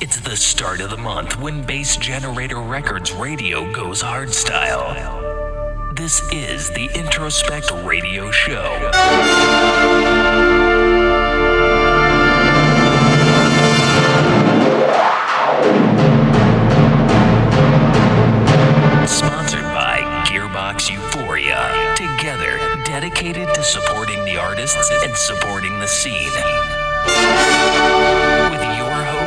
It's the start of the month when Bass Generator Records radio goes hardstyle. This is the Introspect Radio Show. Sponsored by Gearbox Euphoria. Together, dedicated to supporting the artists and supporting the scene.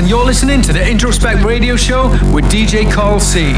and you're listening to the Introspect Radio Show with DJ Carl C.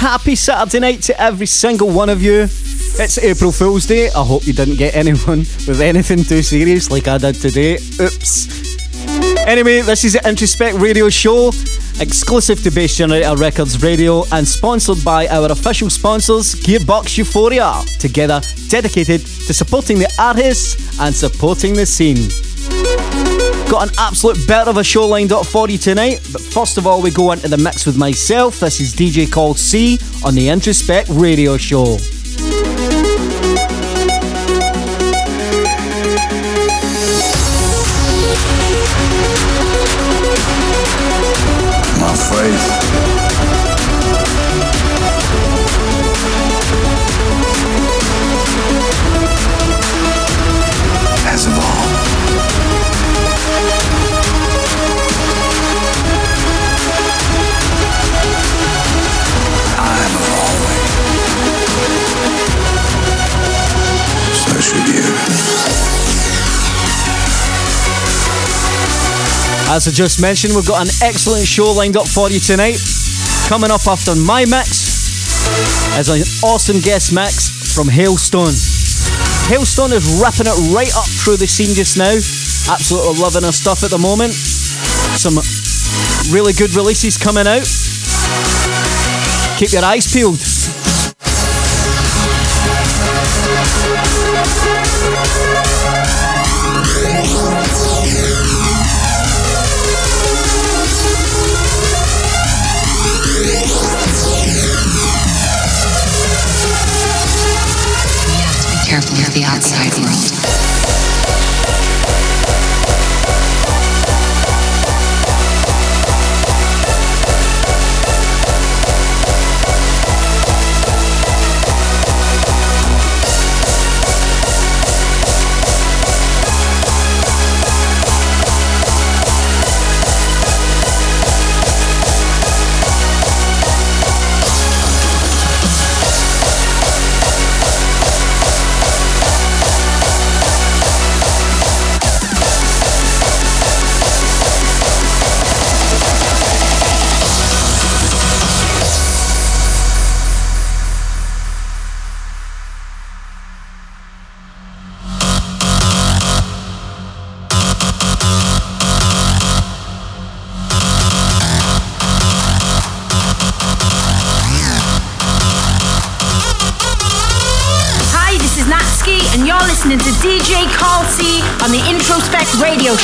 happy Saturday night to every single one of you. It's April Fool's Day. I hope you didn't get anyone with anything too serious like I did today. Oops. Anyway, this is the Introspect Radio Show, exclusive to Bass Generator Records Radio, and sponsored by our official sponsors, Gearbox Euphoria. Together, dedicated to supporting the artists and supporting the scene. Got an absolute bit of a show lined up for you tonight, but first of all, we go into the mix with myself. This is DJ Col-C on the Introspect Radio Show. As I just mentioned, we've got an excellent show lined up for you tonight. Coming up after my mix is an awesome guest mix from Halestone. Halestone is wrapping it right up through the scene just now. Absolutely loving her stuff at the moment. Some really good releases coming out. Keep your eyes peeled. The outside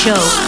Show.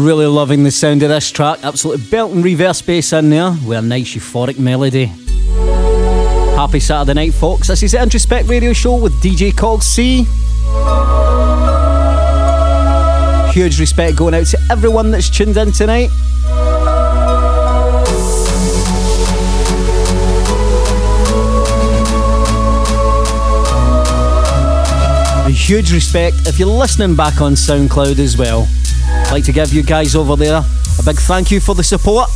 Really loving the sound of this track. Absolutely and reverse bass in there with a nice euphoric melody. Happy Saturday night, folks. This is the Introspect Radio Show with DJ Col-C. Huge respect going out to everyone that's tuned in tonight. Huge respect if you're listening back on SoundCloud as well. Like to give you guys over there a big thank you for the support.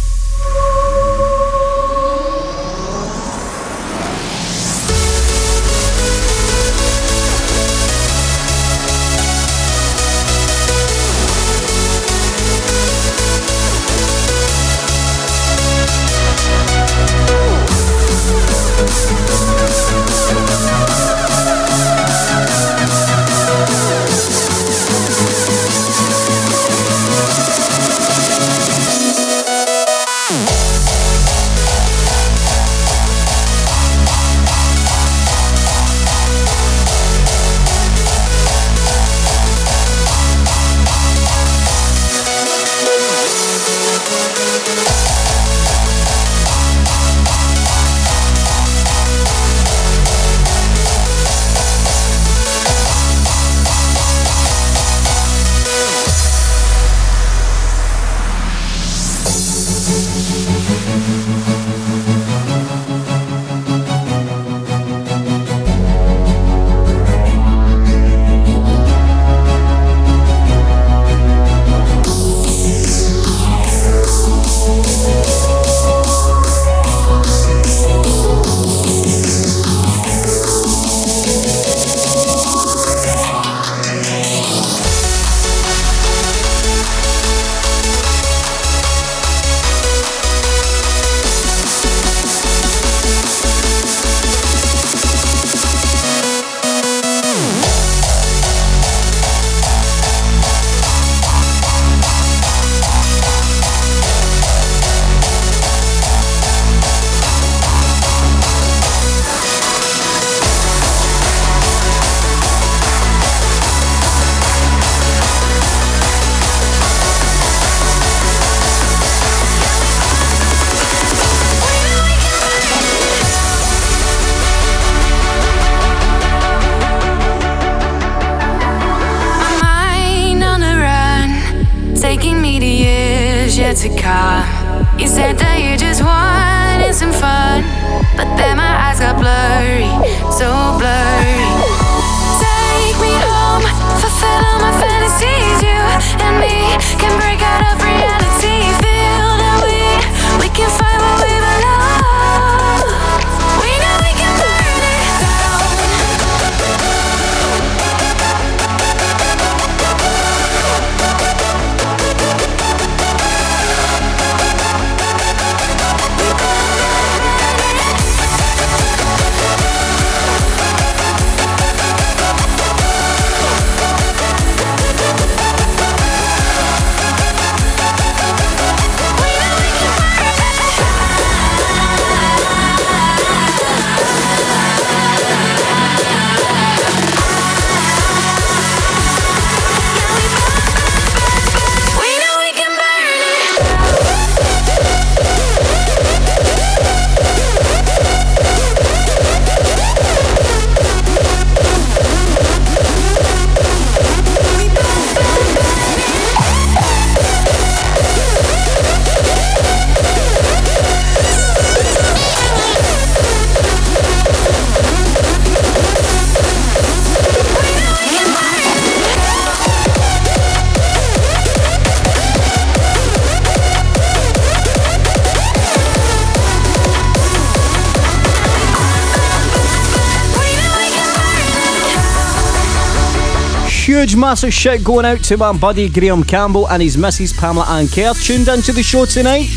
Massive shout going out to my buddy Graham Campbell and his missus Pamela Ann Kerr tuned into the show tonight.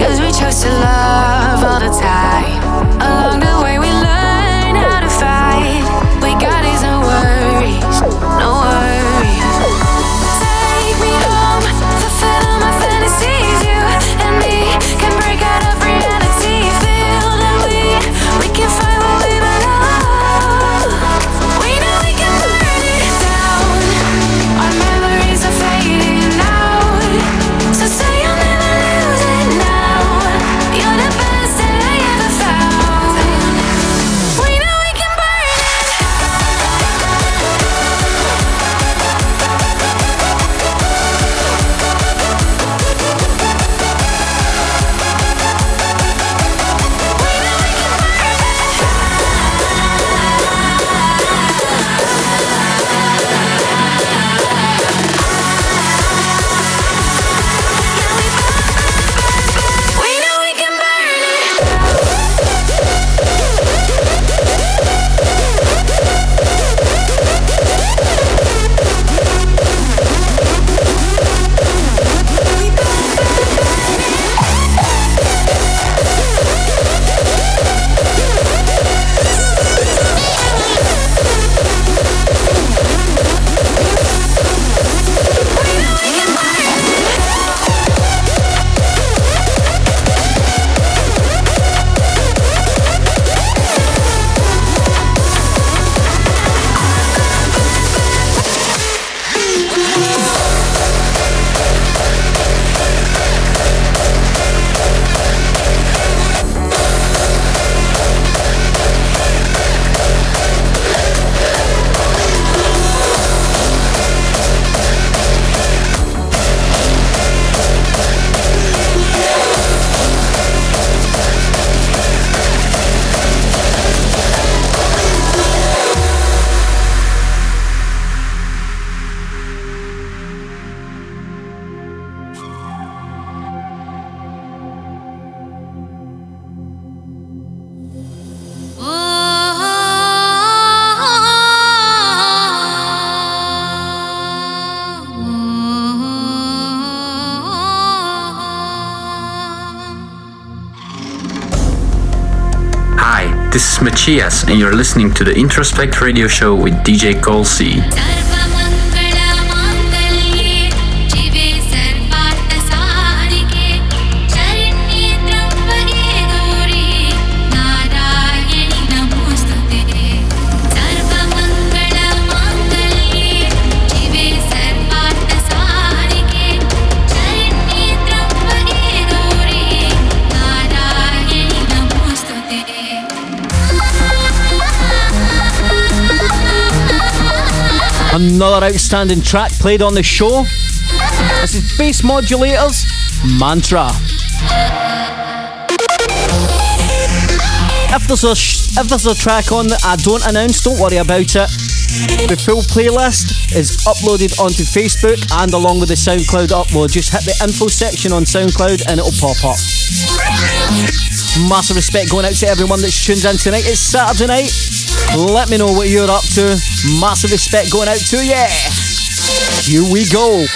Cause we chose to love all the time. Machias, and you're listening to the Introspect Radio Show with DJ Cole Um, another outstanding track played on the show. This is Bass Modulators Mantra. If there's a sh- if there's a track on that I don't announce, don't worry about it. The full playlist is uploaded onto Facebook and along with the SoundCloud upload. Just hit the info section on SoundCloud and it'll pop up. Massive respect going out to everyone that's tuned in tonight. It's Saturday night. Let me know what you're up to. Massive respect going out to you. Here we go.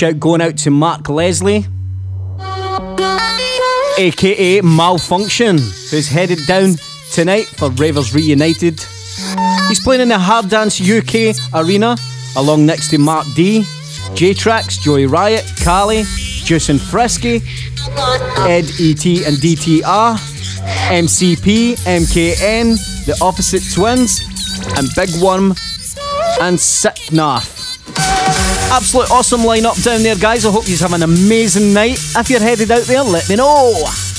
Shout going out to Mark Leslie, aka Malfunction, who's headed down tonight for Ravers Reunited. He's playing in the Hard Dance UK arena along next to Mark D, J Tracks, Joey Riot, Carly, Juice and Fresky, Ed ET and DTR, MCP, MKN, The Opposite Twins, and Big Worm and Sicknarth. Absolute awesome lineup down there, guys. I hope you have an amazing night. If you're headed out there, let me know.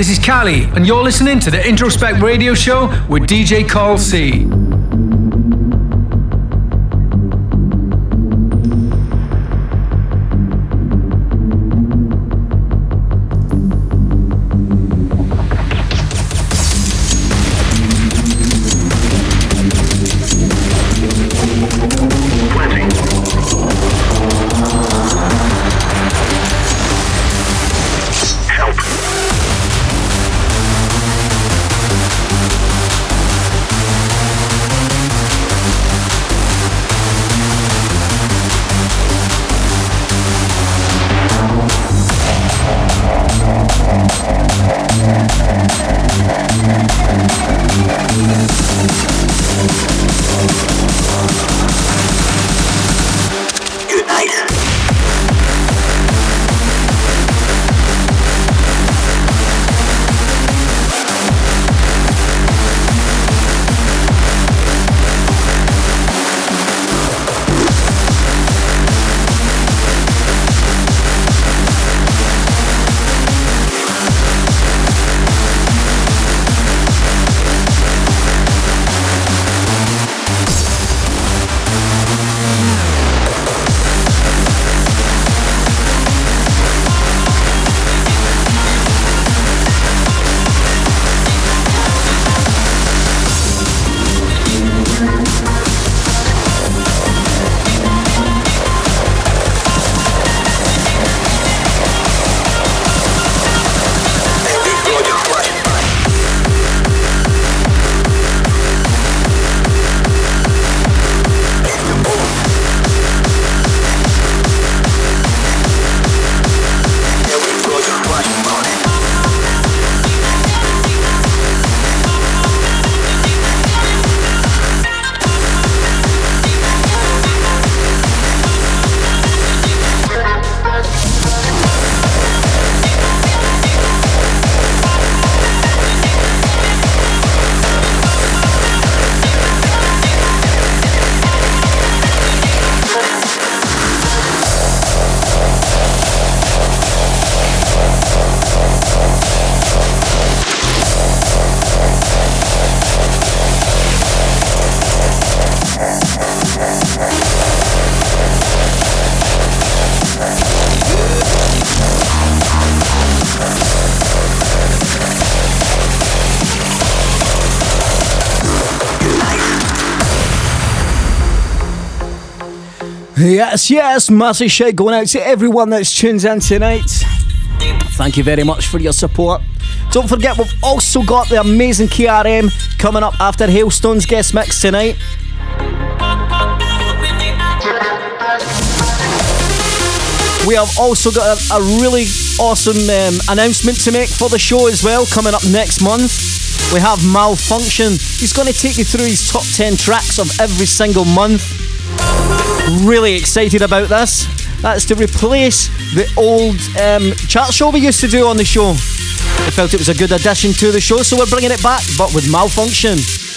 This is Cali, and you're listening to the Introspect Radio Show with DJ Col-C. Yes, yes, massive shout going out to everyone that's tuned in tonight. Thank you very much for your support. Don't forget, we've also got the amazing KRM coming up after Halestone's guest mix tonight. We have also got a, a really awesome um, announcement to make for the show as well, coming up next month. We have Malfunction. He's going to take you through his top 10 tracks of every single month. Really excited about this. That's to replace the old um, chat show we used to do on the show. I felt it was a good addition to the show, so we're bringing it back, but with Malfunction.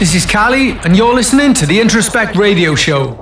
This is Callie, and you're listening to the Introspect Radio Show.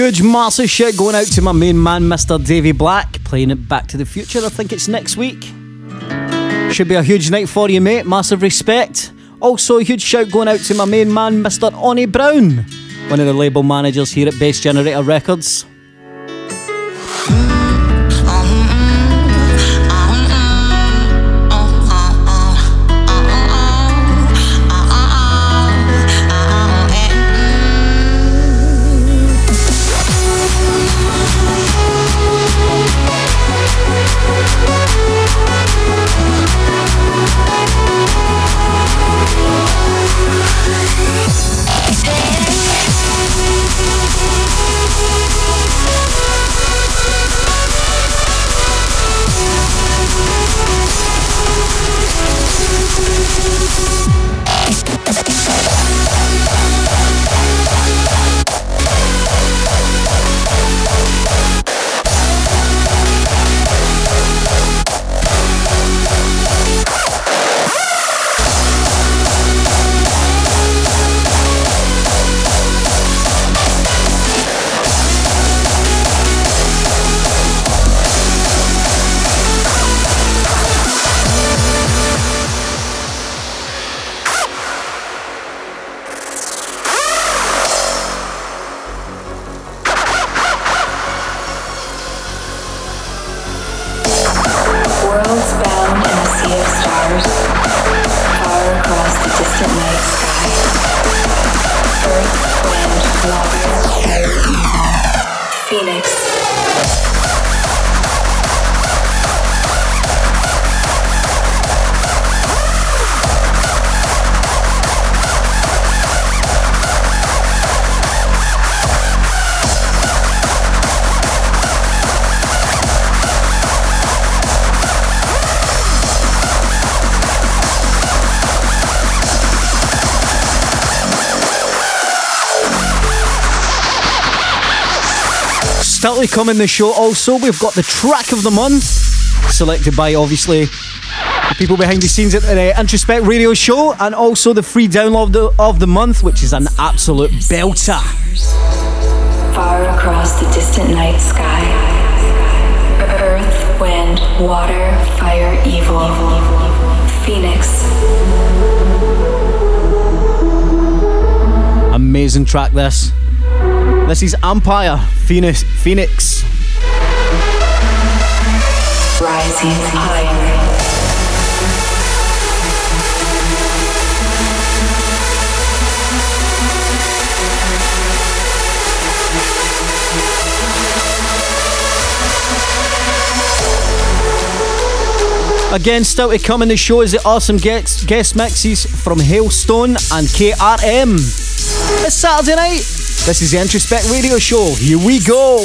Huge, massive shit going out to my main man, Mr. Davey Black, playing it Back to the Future. I think it's next week. Should be a huge night for you, mate. Massive respect. Also, a huge shout going out to my main man, Mr. Oni Brown, one of the label managers here at Bass Generator Records. Come in the show also, we've got the track of the month, selected by obviously the people behind the scenes at the uh, Introspect radio show, and also the free download of the, of the month, which is an absolute belter. Far across the distant night sky. Earth, wind, water, fire, evil. Phoenix. Amazing track, this. This is Ampyre Phoenix. Phoenix. Rising higher. Again, still to come in the show is the awesome guest, guest mixes from Halestone and KRM. It's Saturday night. This is the Introspect Radio Show. Here we go.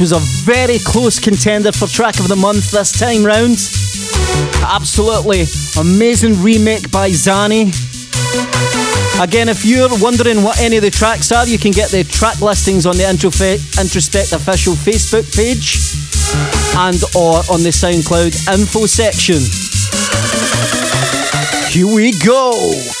Was a very close contender for track of the month this time round. Absolutely amazing remake by Zany. Again, if you're wondering what any of the tracks are, you can get the track listings on the Introspect official Facebook page and or on the SoundCloud info section. Here we go.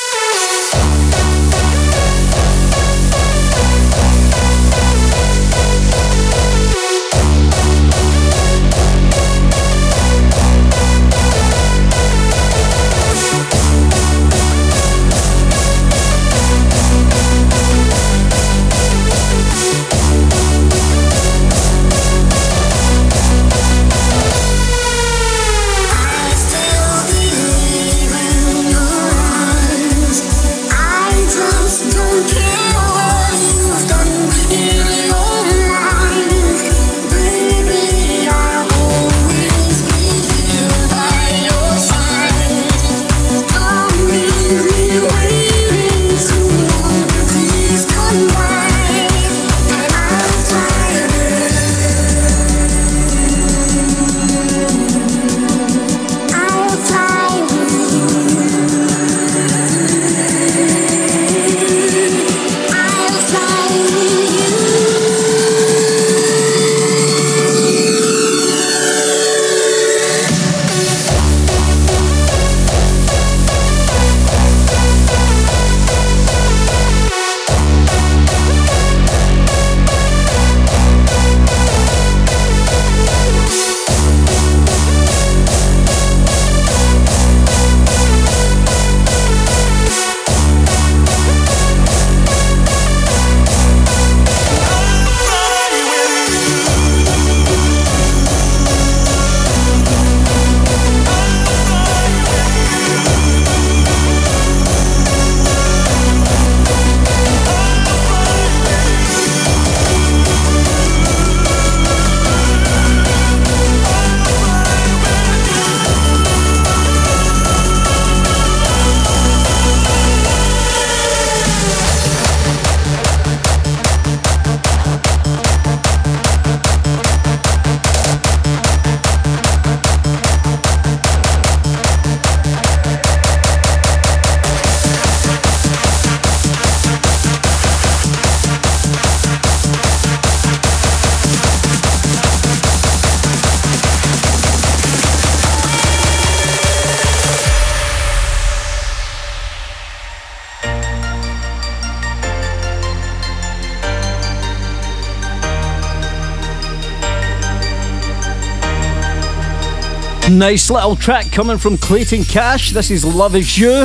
Nice little track coming from Clayton Cash. This is Love Is You.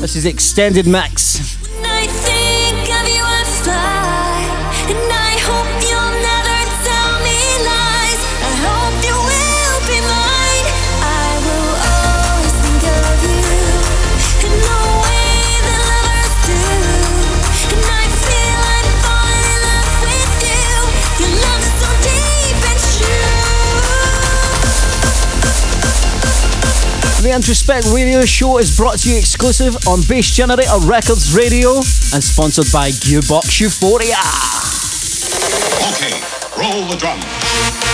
This is extended mix. The Introspect Radio Show is brought to you exclusive on Bass Generator Records Radio and sponsored by Gearbox Euphoria. Okay, roll the drum.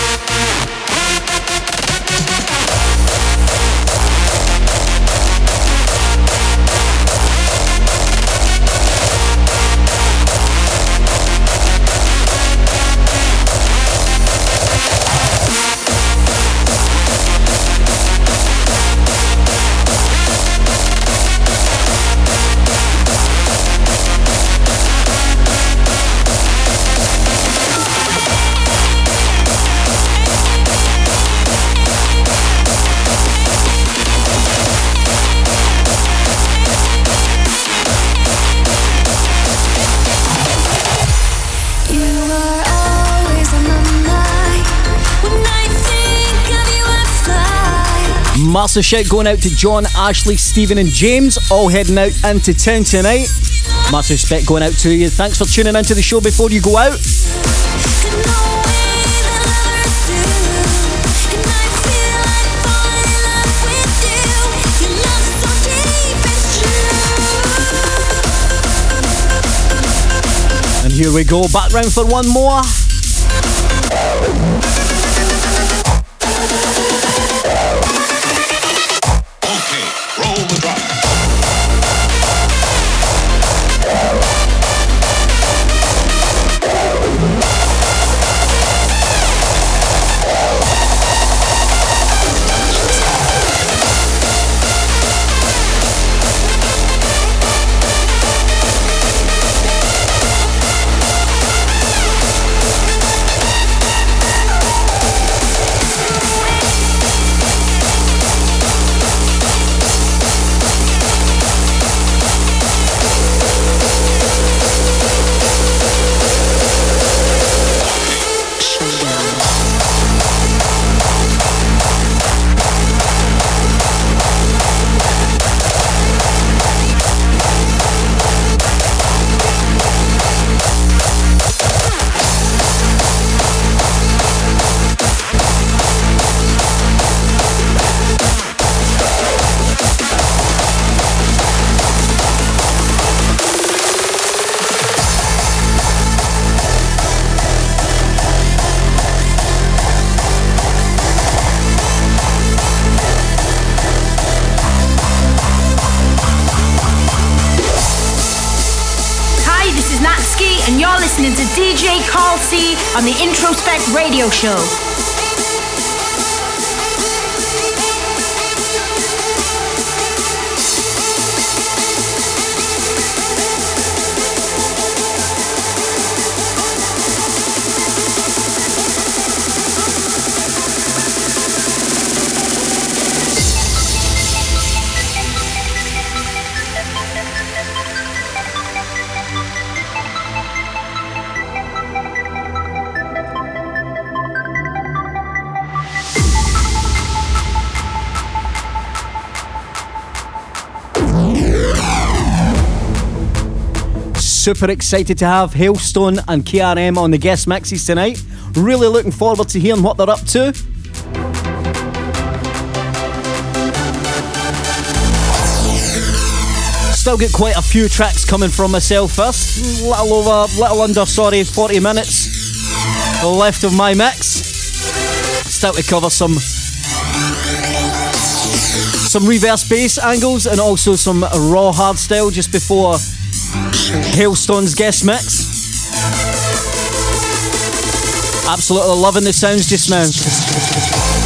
Massive shout going out to John, Ashley, Stephen, and James, all heading out into town tonight. Massive respect going out to you. Thanks for tuning into the show before you go out. And here we go, back round for one more. On the Introspect Radio Show. Super excited to have Halestone and KRM on the guest mixes tonight. Really looking forward to hearing what they're up to. Still get quite a few tracks coming from myself first. Little over, little under, sorry, 40 minutes left of my mix. Still to cover some some reverse bass angles and also some raw hardstyle just before Halestone's guest mix. Absolutely loving the sounds just now.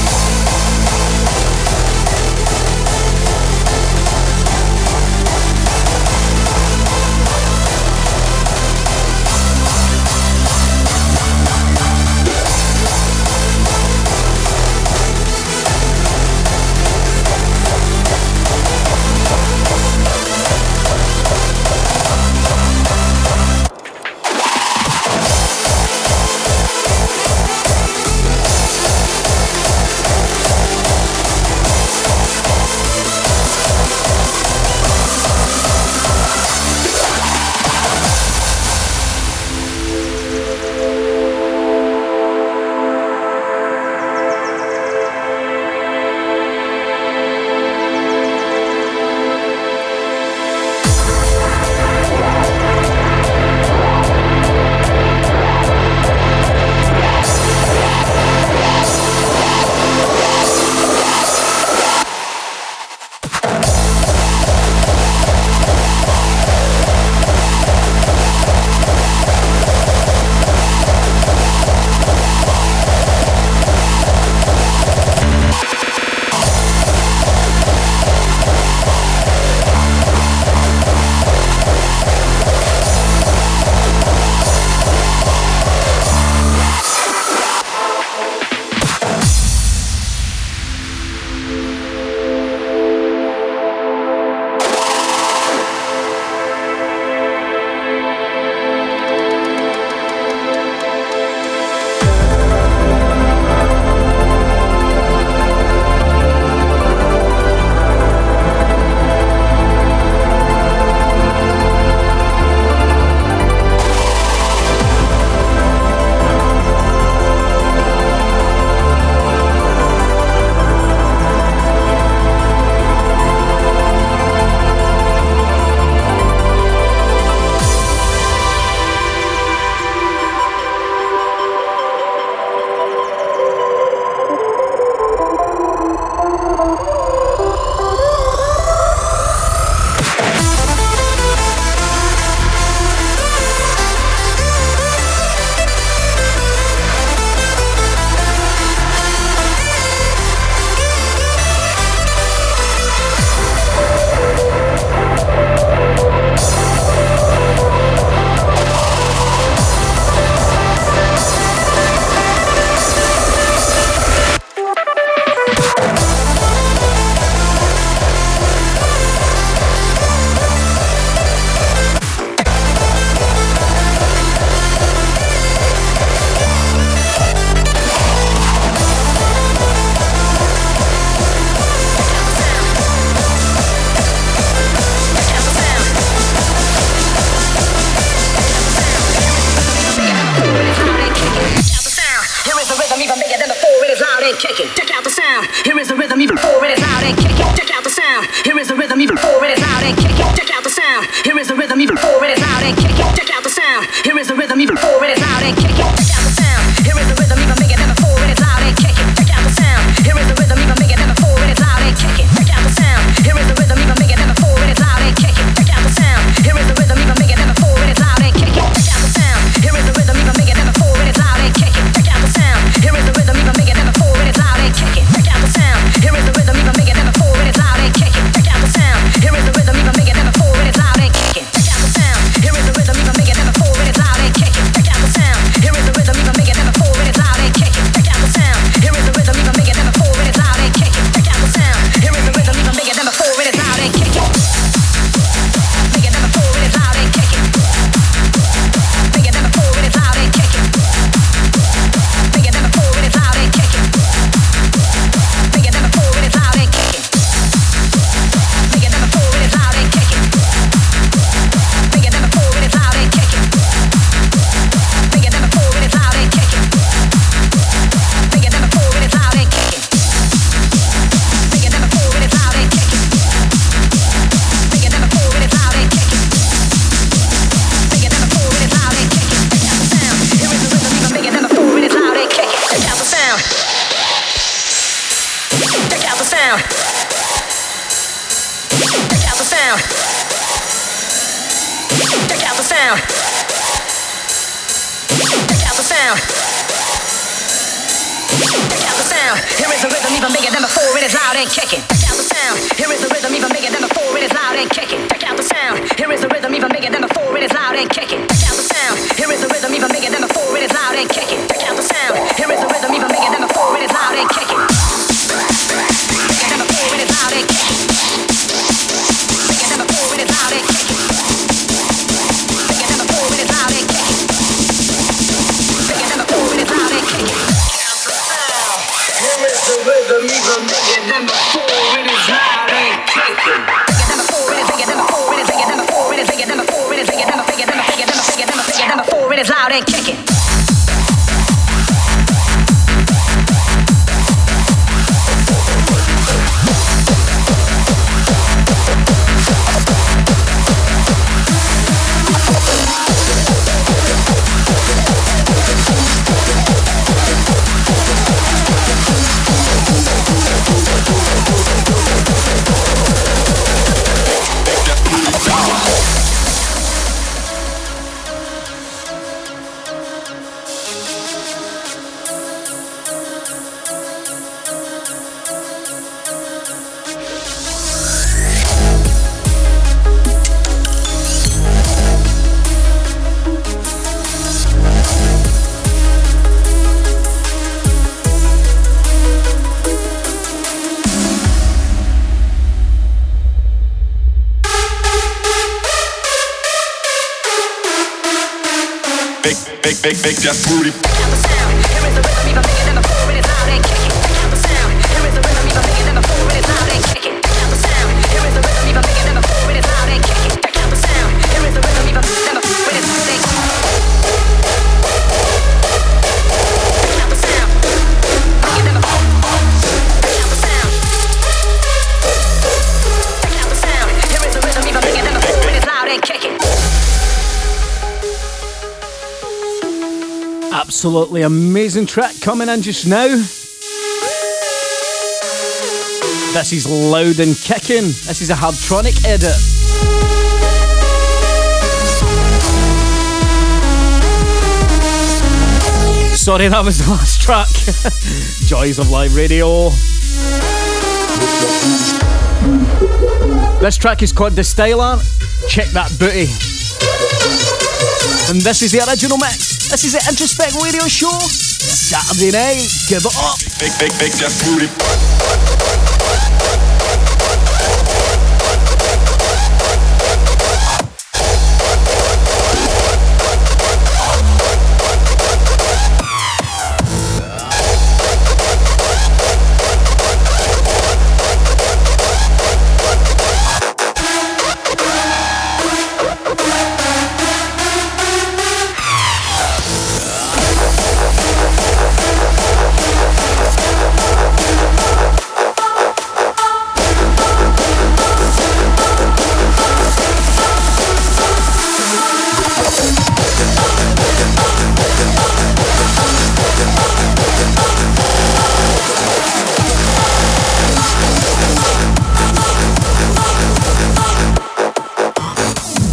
make, make that booty. absolutely amazing track coming in just now. This is loud and kicking. This is a Hardtonic edit. sorry, that was the last track. Joys of Live Radio. This track is called Da Styler. Check that booty. And this is the original mix. This is the Introspect Radio Show. Saturday night, give it up. Big, big, big, just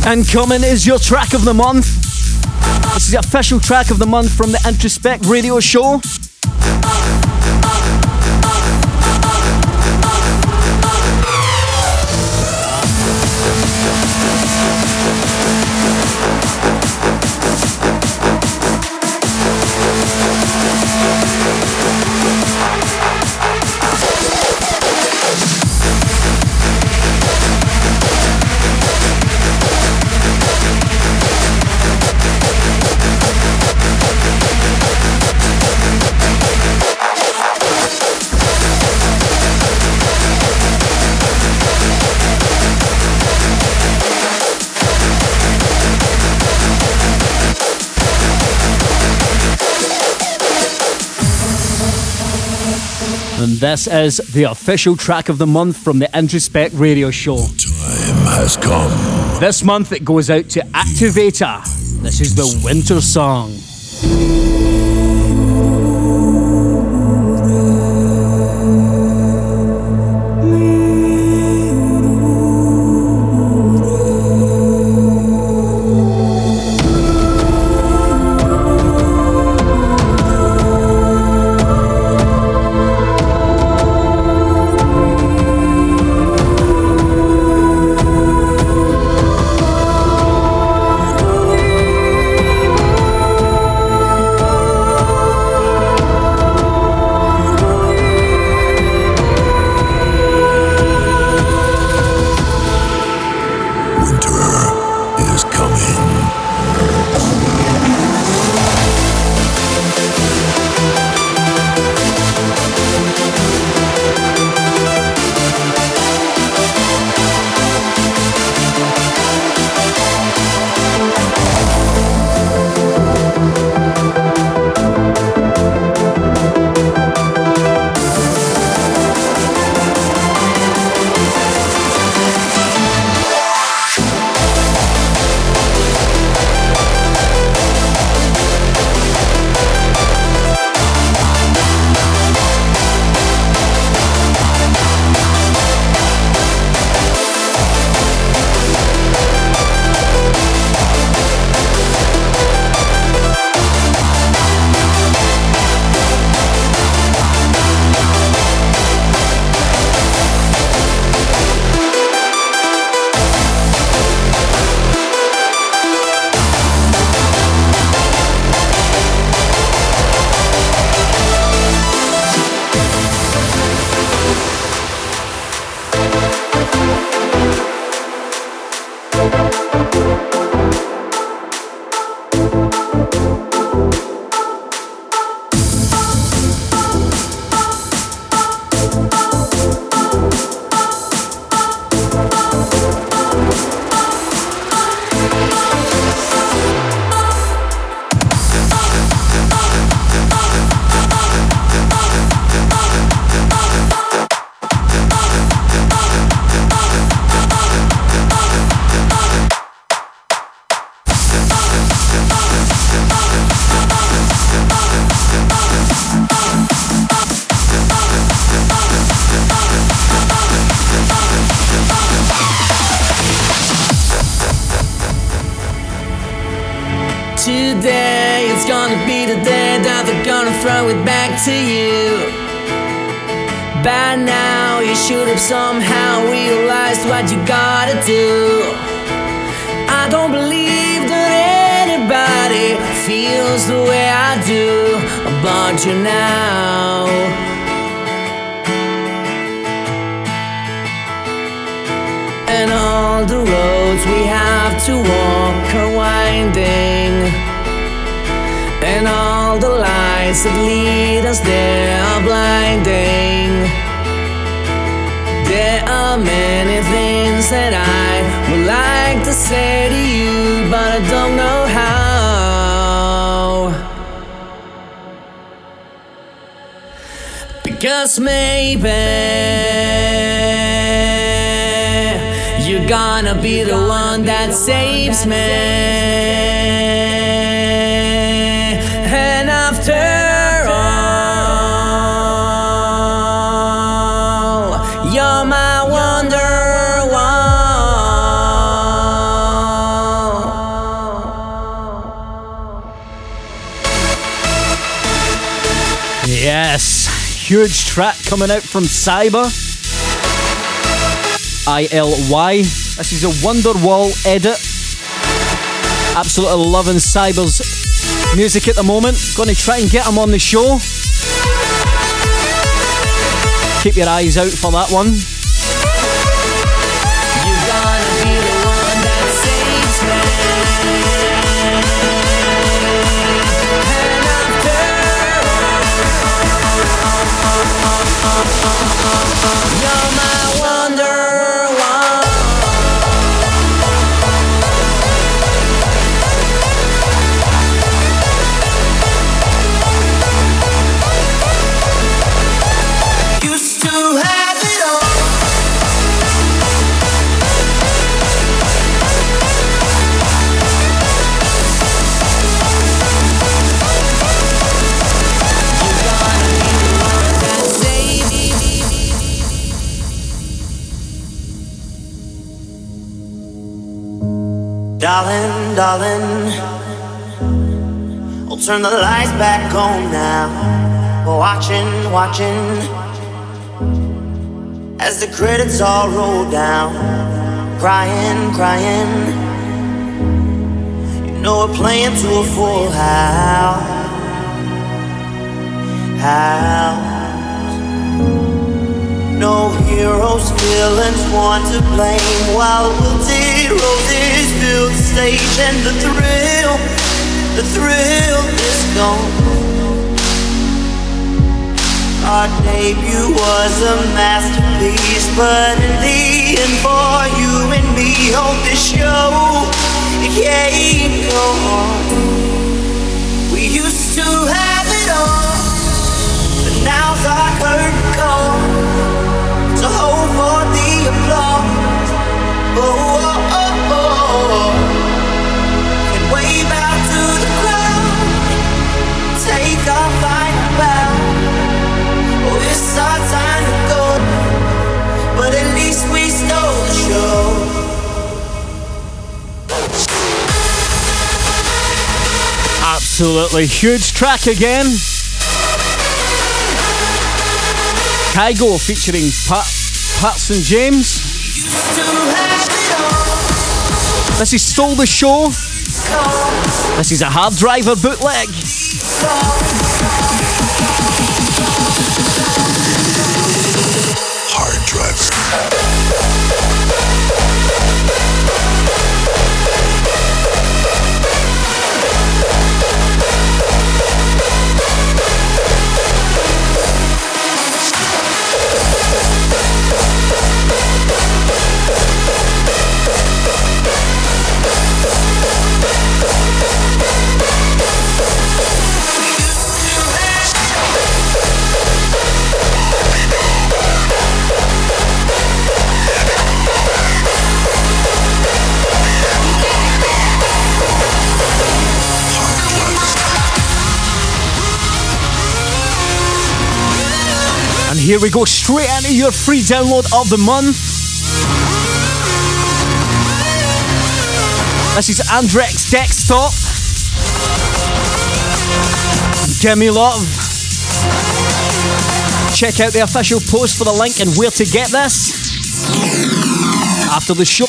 And coming is your track of the month. This is the official track of the month from the Introspect radio show. This is the official track of the month from the Introspect radio show. Time has come. This month it goes out to Activator. This is the winter song. Track coming out from Cyber. I L Y. This is a Wonderwall edit. Absolutely loving Cyber's music at the moment. To try and get him on the show. Keep your eyes out for that one. Darling, I'll turn the lights back on now. Watching, watching as the credits all roll down. Crying, crying. You know we're playing to a full house. House. No heroes, villains, one to blame. While wilted roses fill the stage, and the thrill, the thrill is gone. Our debut was a masterpiece, but in the end, for you and me on this show, it can't go on. We used to have it all, but now's our curtain call. So hold for the applause. Oh, Absolutely huge track again. Kygo featuring Pat Parson James. This is Stole the Show. This is a hard driver bootleg. Hard driver. Here we go straight into your free download of the month. This is Anderex Desktop. Give me love. Check out the official post for the link and where to get this. After the show.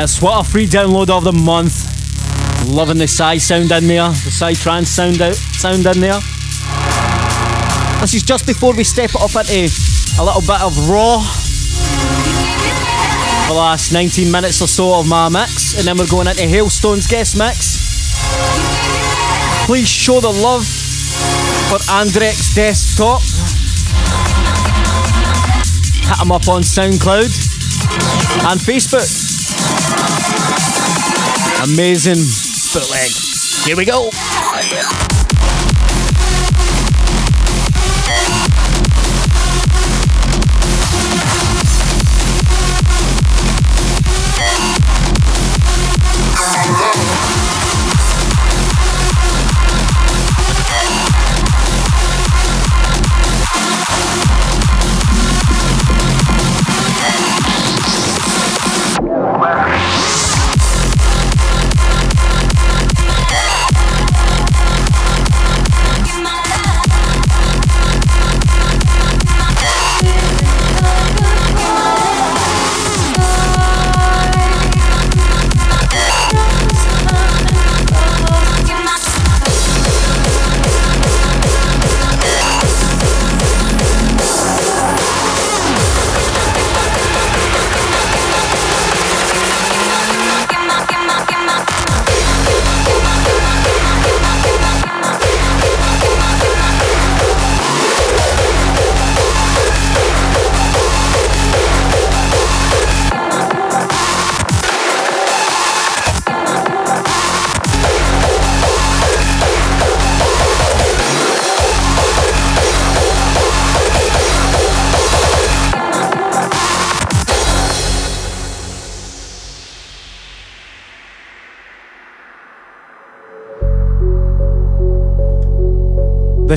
Yes, what a free download of the month. Loving the Psy sound in there, the Psy trance sound out sound in there. This is just before we step up into a little bit of raw. the last 19 minutes or so of my mix, and then we're going into Halestone's guest mix. Please show the love for Anderex Desktop. Hit him up on SoundCloud and Facebook. Amazing bootleg. Here we go.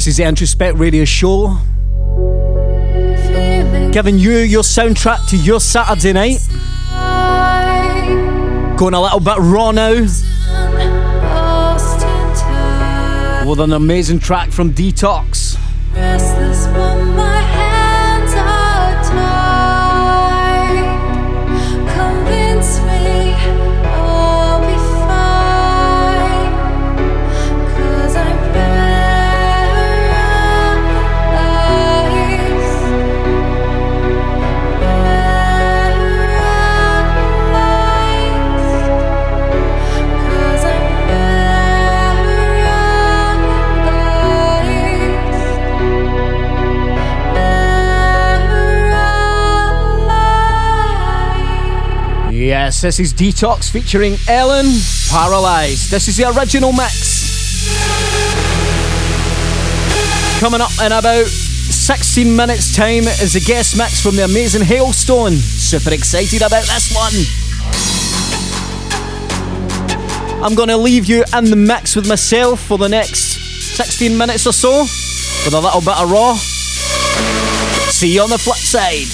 This is the Introspect Radio Show. Giving you your soundtrack to your Saturday night. Going a little bit raw now. With an amazing track from Detox. Yes, this is Detox featuring Ellen Paralyzed. This is the original mix. Coming up in about 16 minutes' time is a guest mix from the amazing Halestone. Super excited about this one. I'm going to leave you in the mix with myself for the next 16 minutes or so with a little bit of raw. See you on the flip side.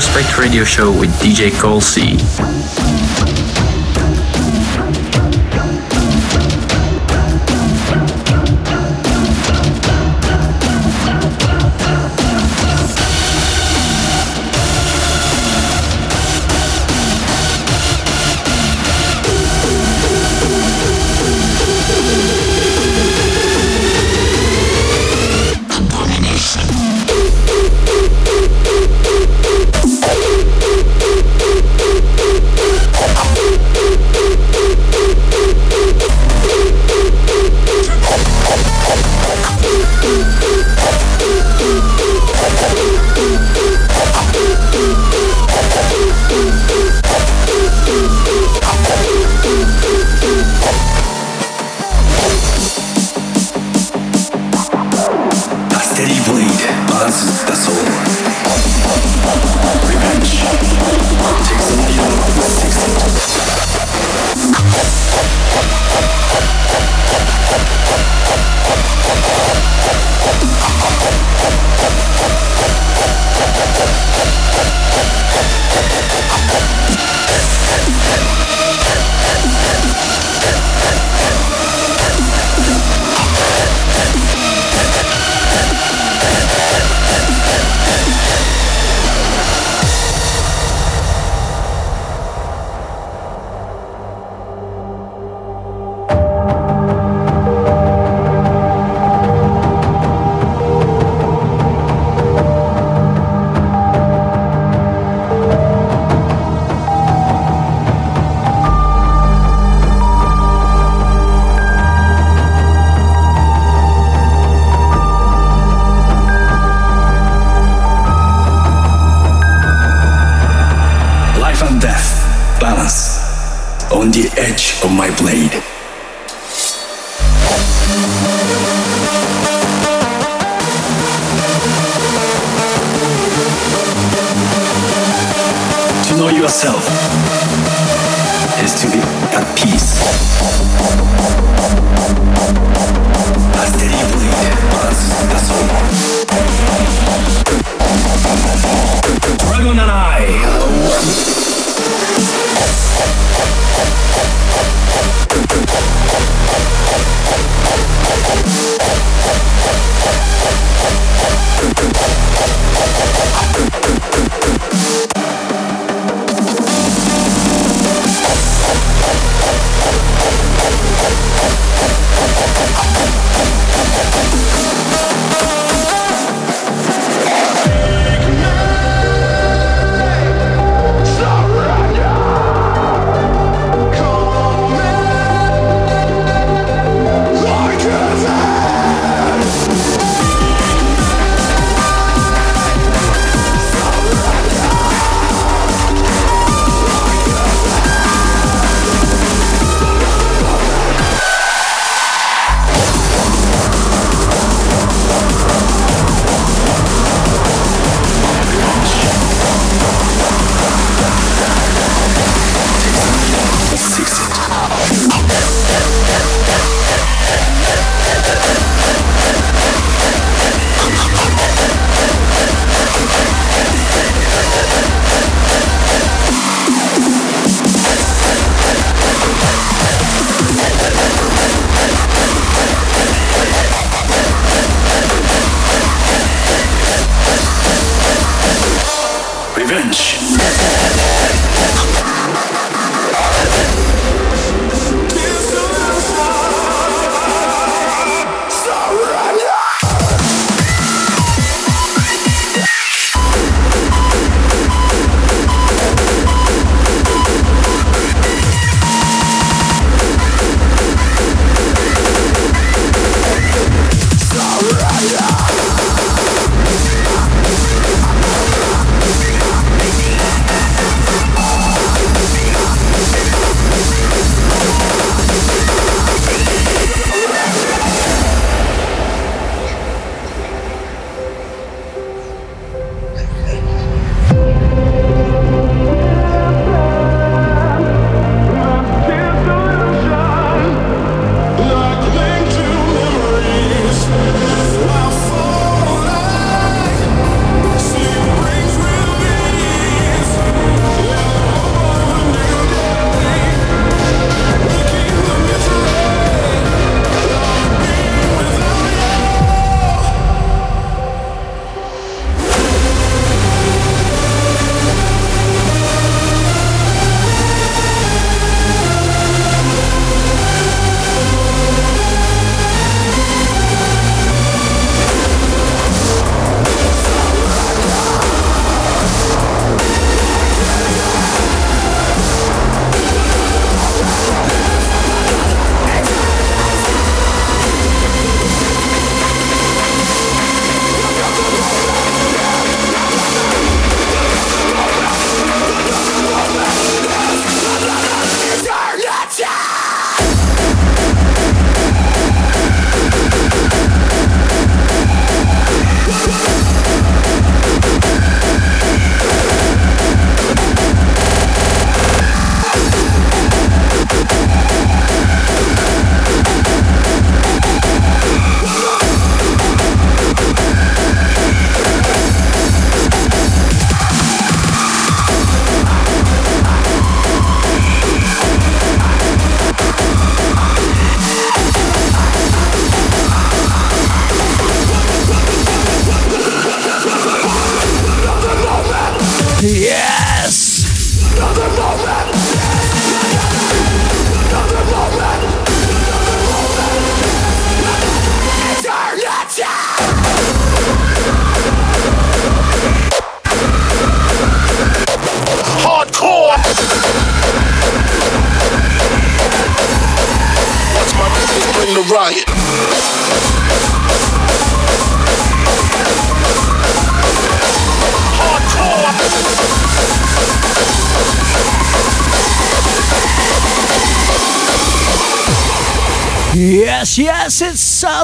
Introspect Radio Show with DJ Col-C.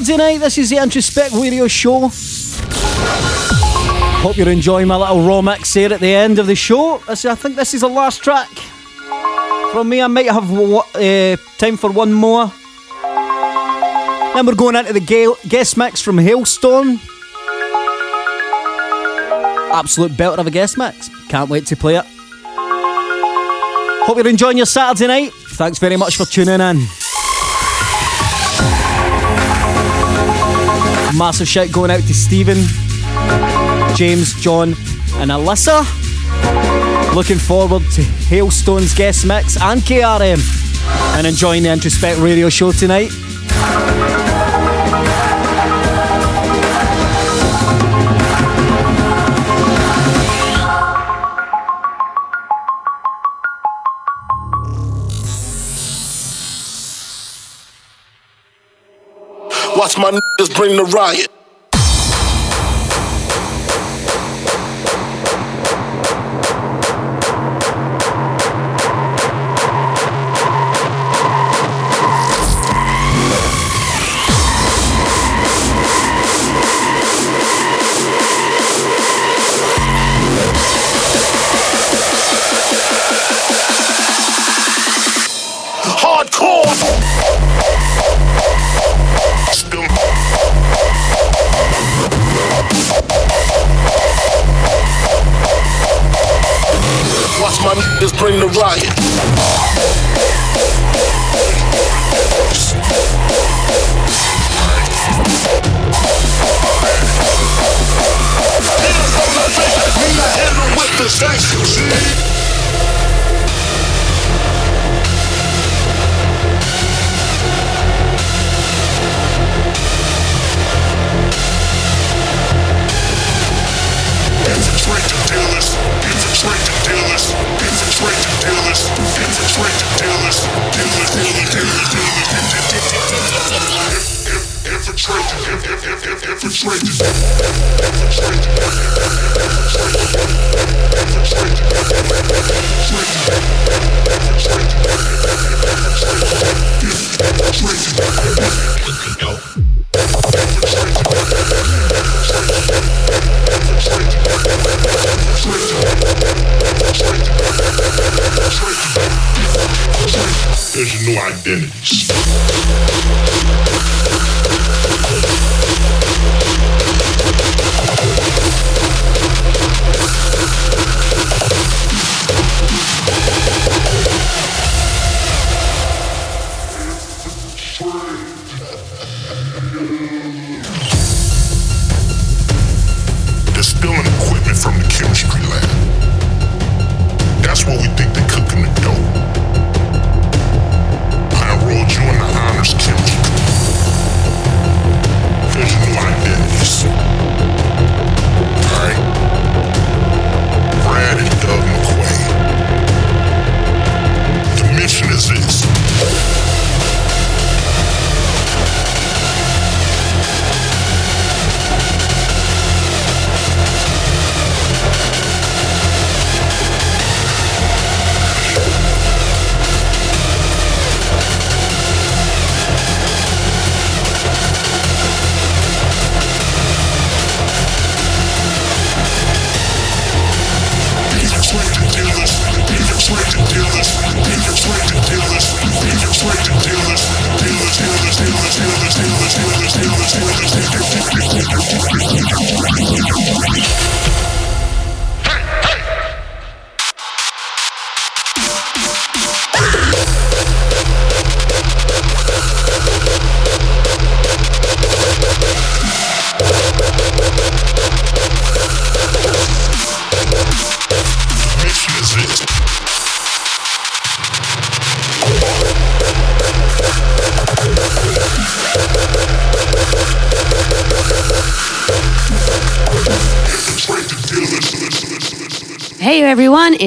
Saturday night. This is the Introspect Radio Show. Hope you're enjoying my little raw mix here at the end of the show. I think this is the last track from me. I might have uh, time for one more. Then we're going into the guest mix from Halestone. Absolute belter of a guest mix. Can't wait to play it. Hope you're enjoying your Saturday night. Thanks very much for tuning in. Massive shout going out to Stephen, James, John, and Alyssa. Looking forward to Halestone's guest mix and KRM and enjoying the Introspect radio show tonight. My niggas bring the riot.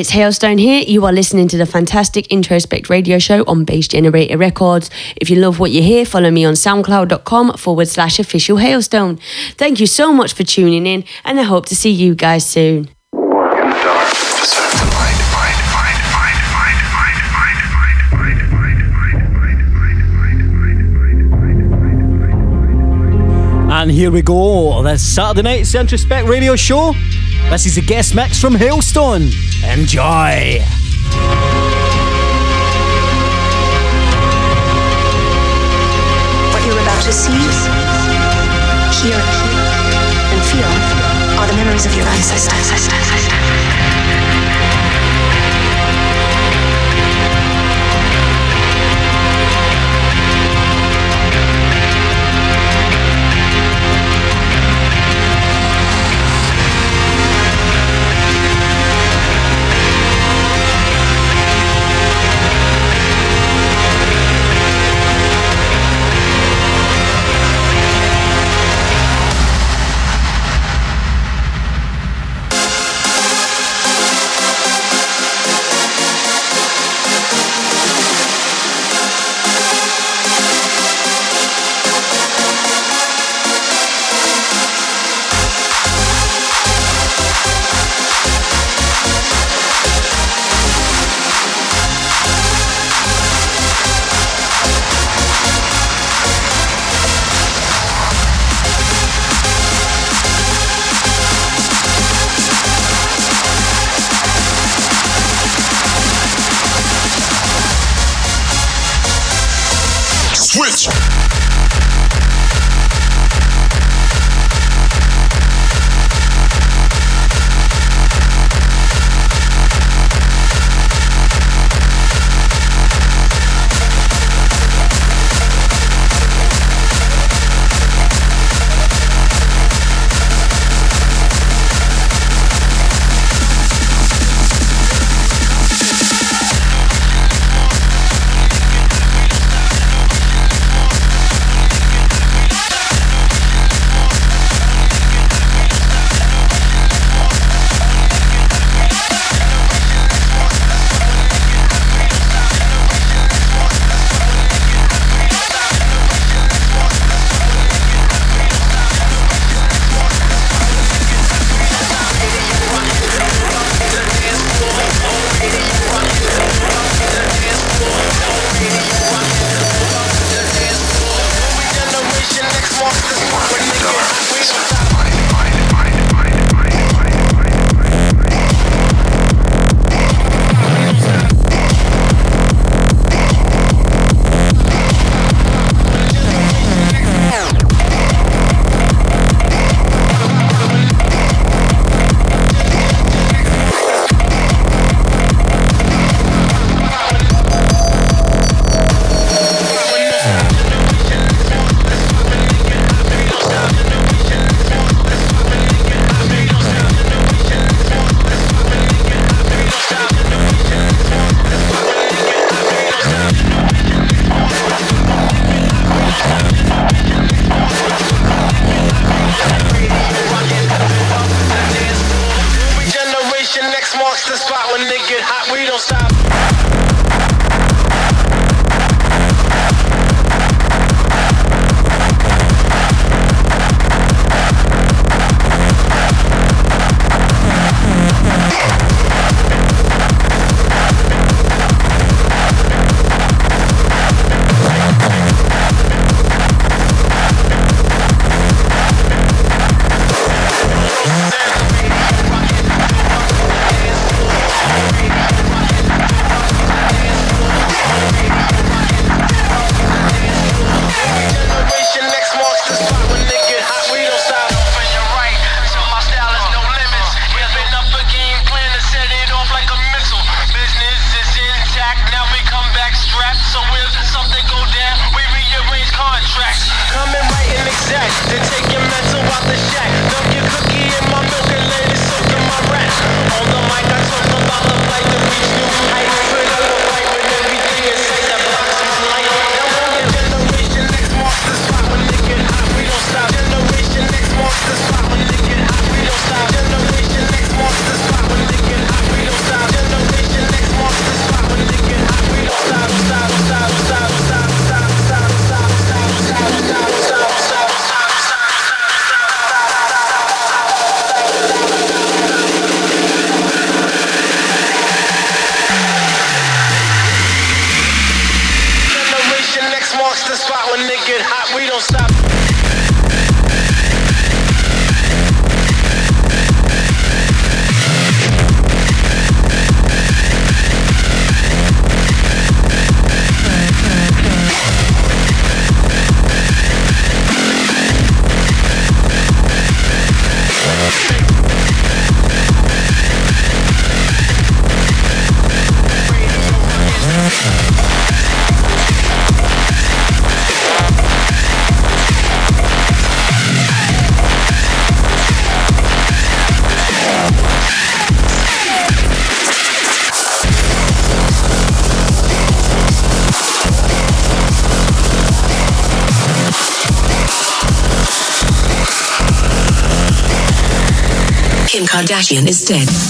It's Halestone here. You are listening to the fantastic Introspect radio show on Bass Generator Records. If you love what you hear, follow me on soundcloud.com forward slash official Halestone. Thank you so much for tuning in, and I hope to see you guys soon. And here we go. This Saturday night's Introspect Radio Show. This is a guest mix from Halestone. Enjoy. What you're about to see, hear, and feel are the memories of your ancestors. Kardashian is dead.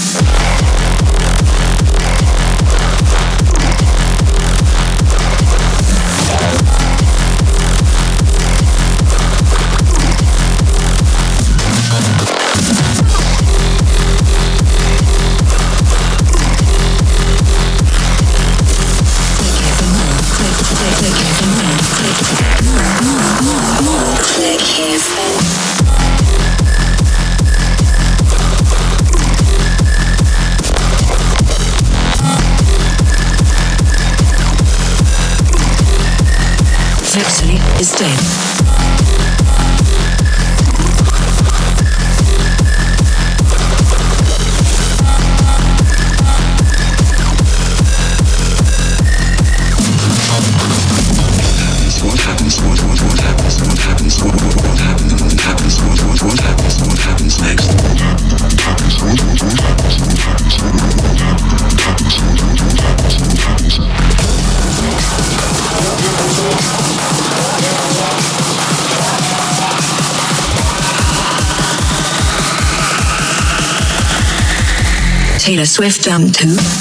some too.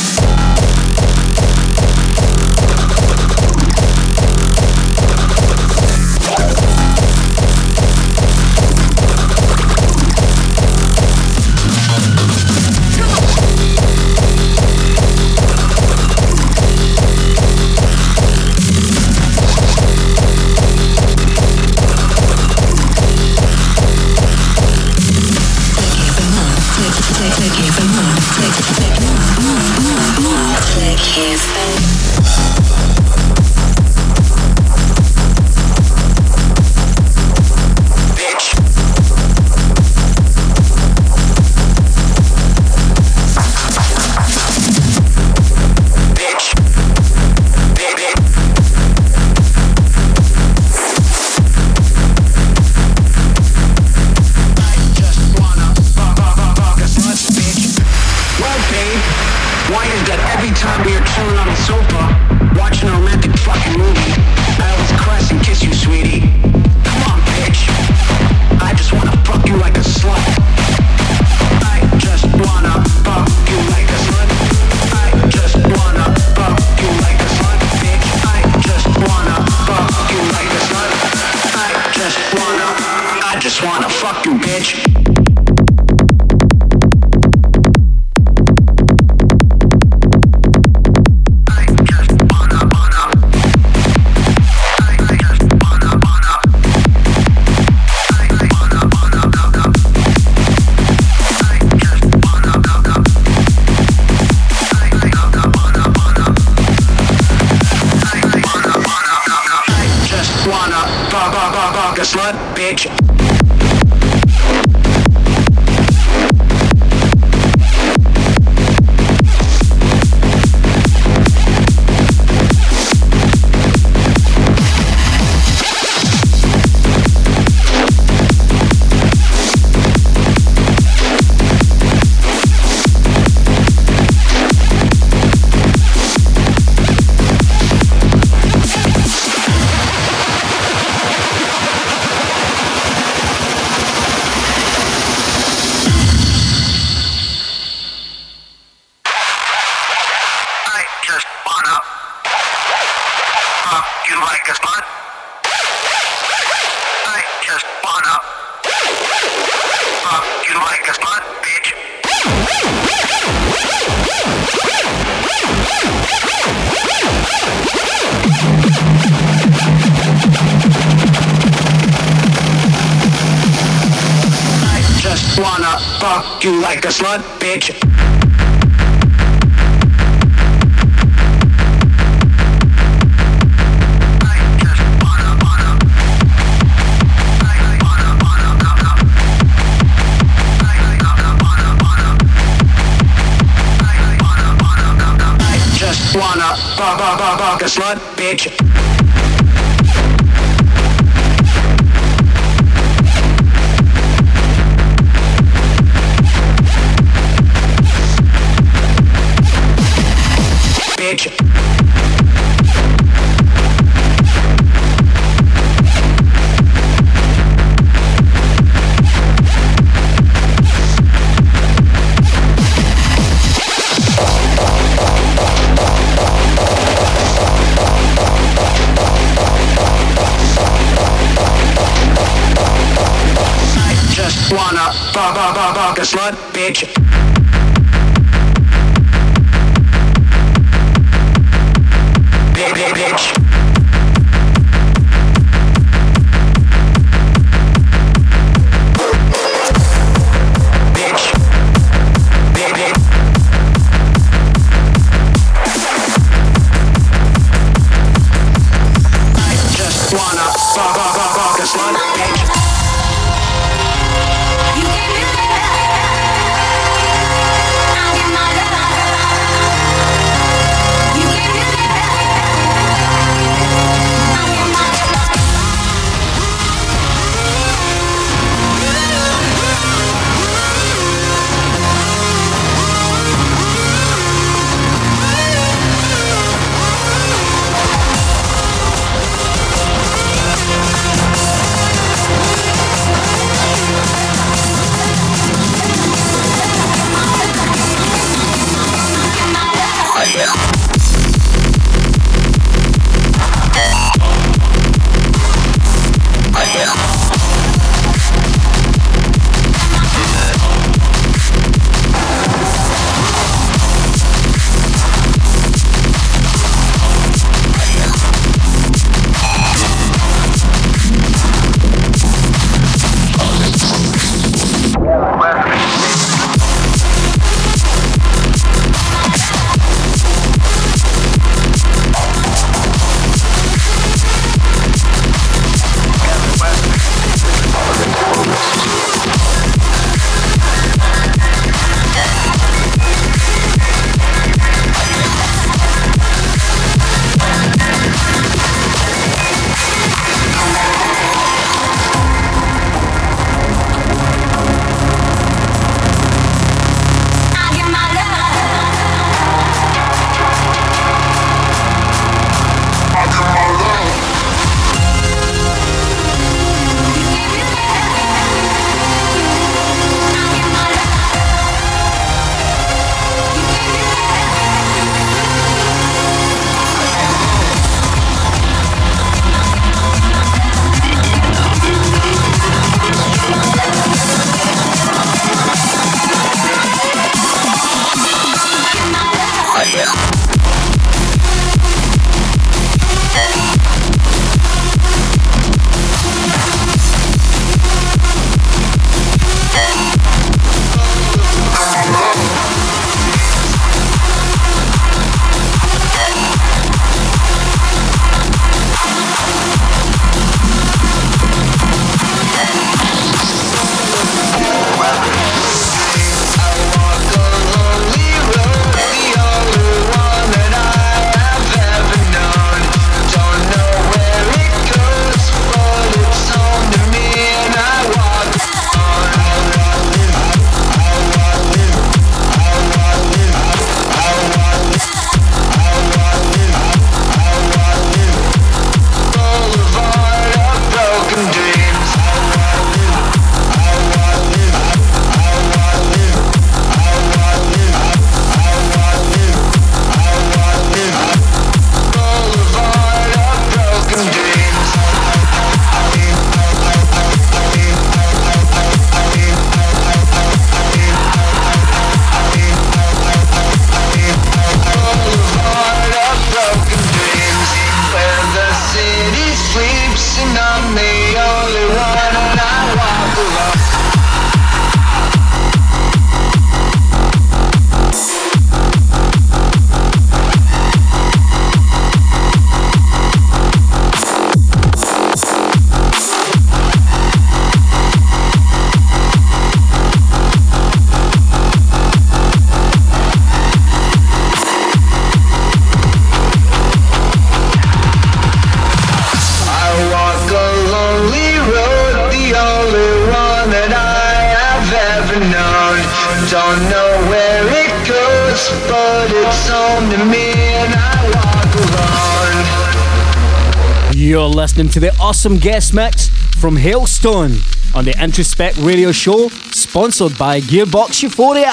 awesome guest mix from Halestone on the Introspect Radio Show, sponsored by Gearbox Euphoria.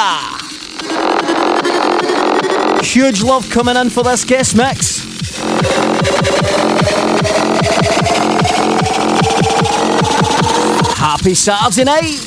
Huge love coming in for this guest mix. Happy Saturday night!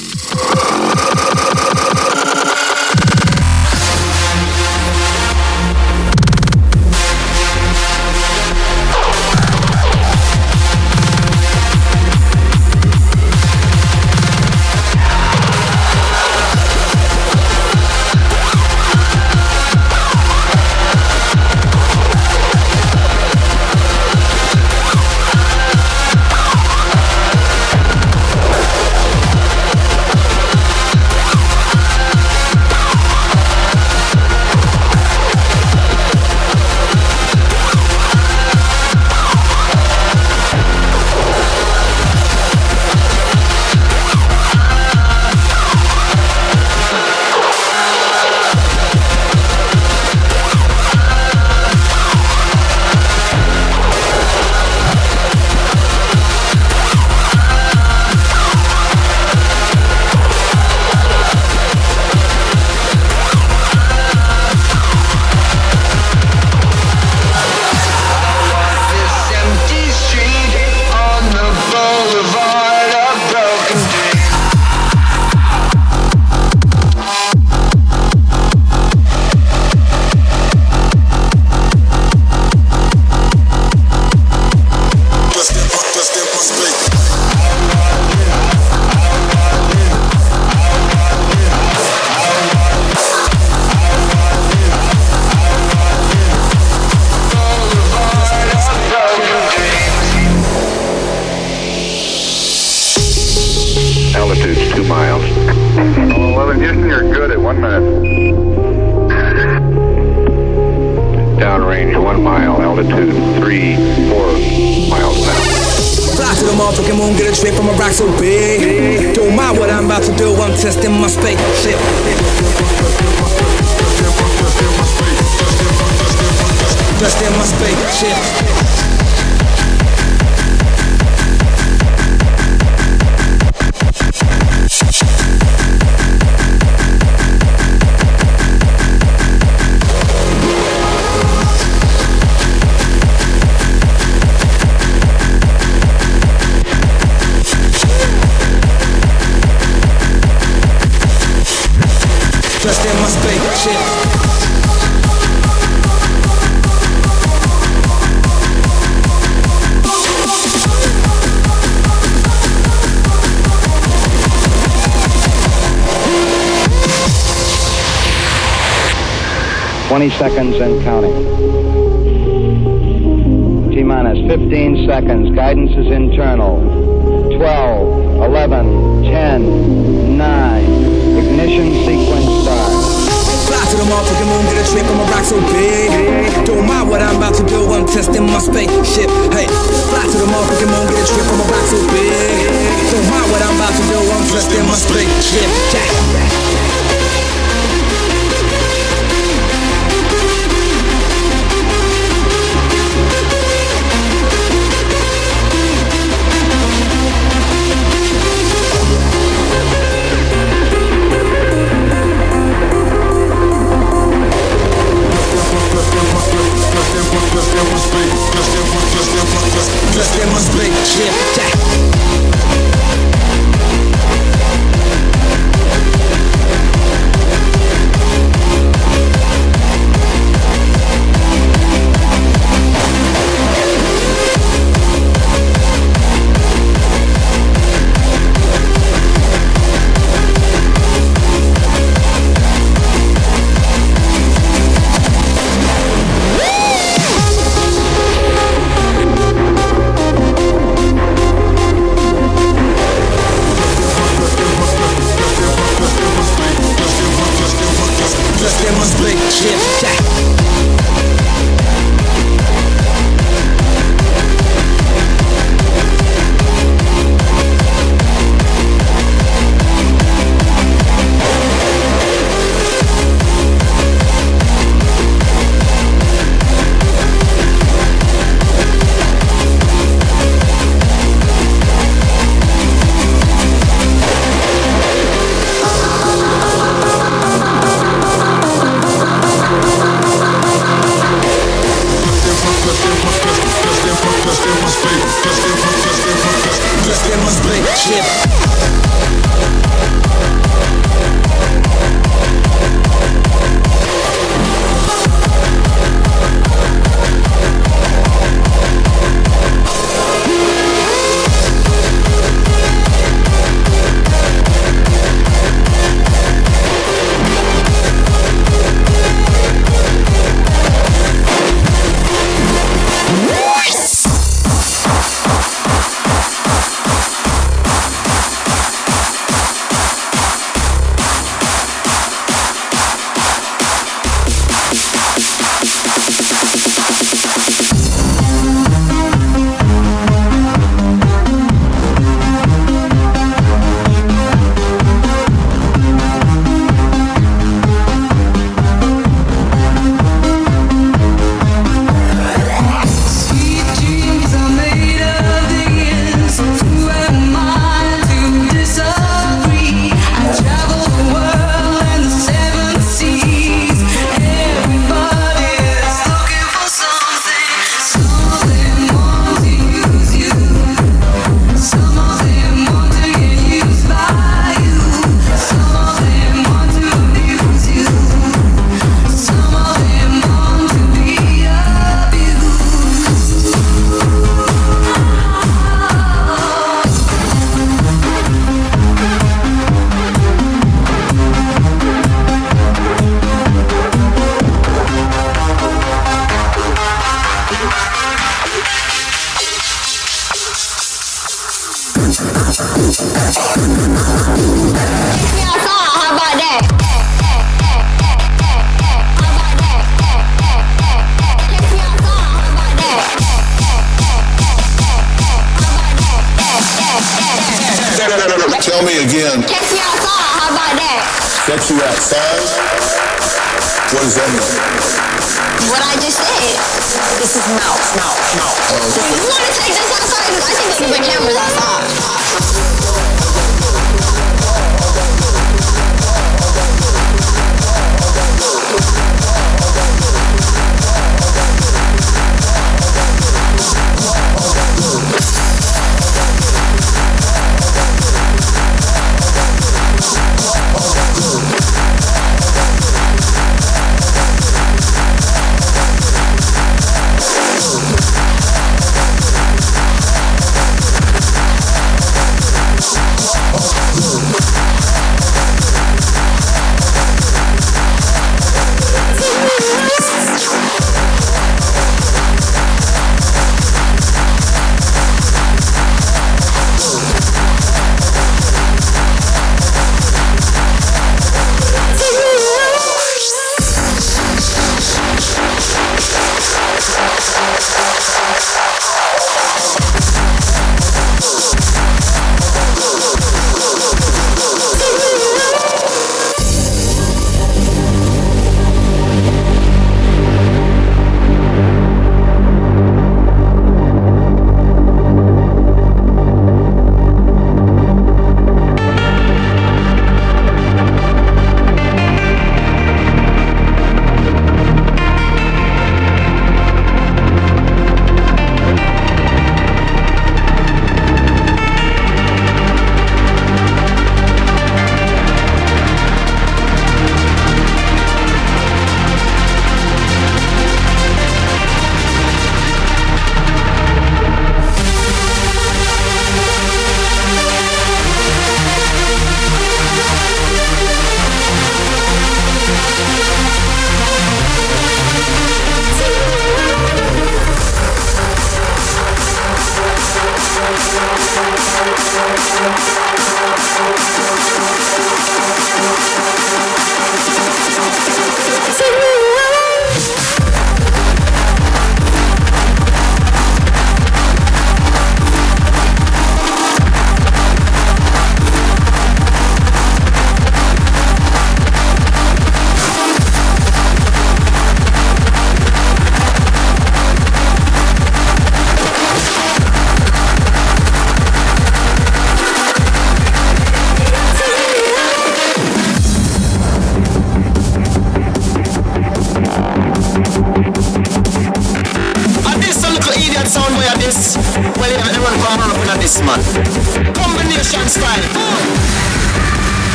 back on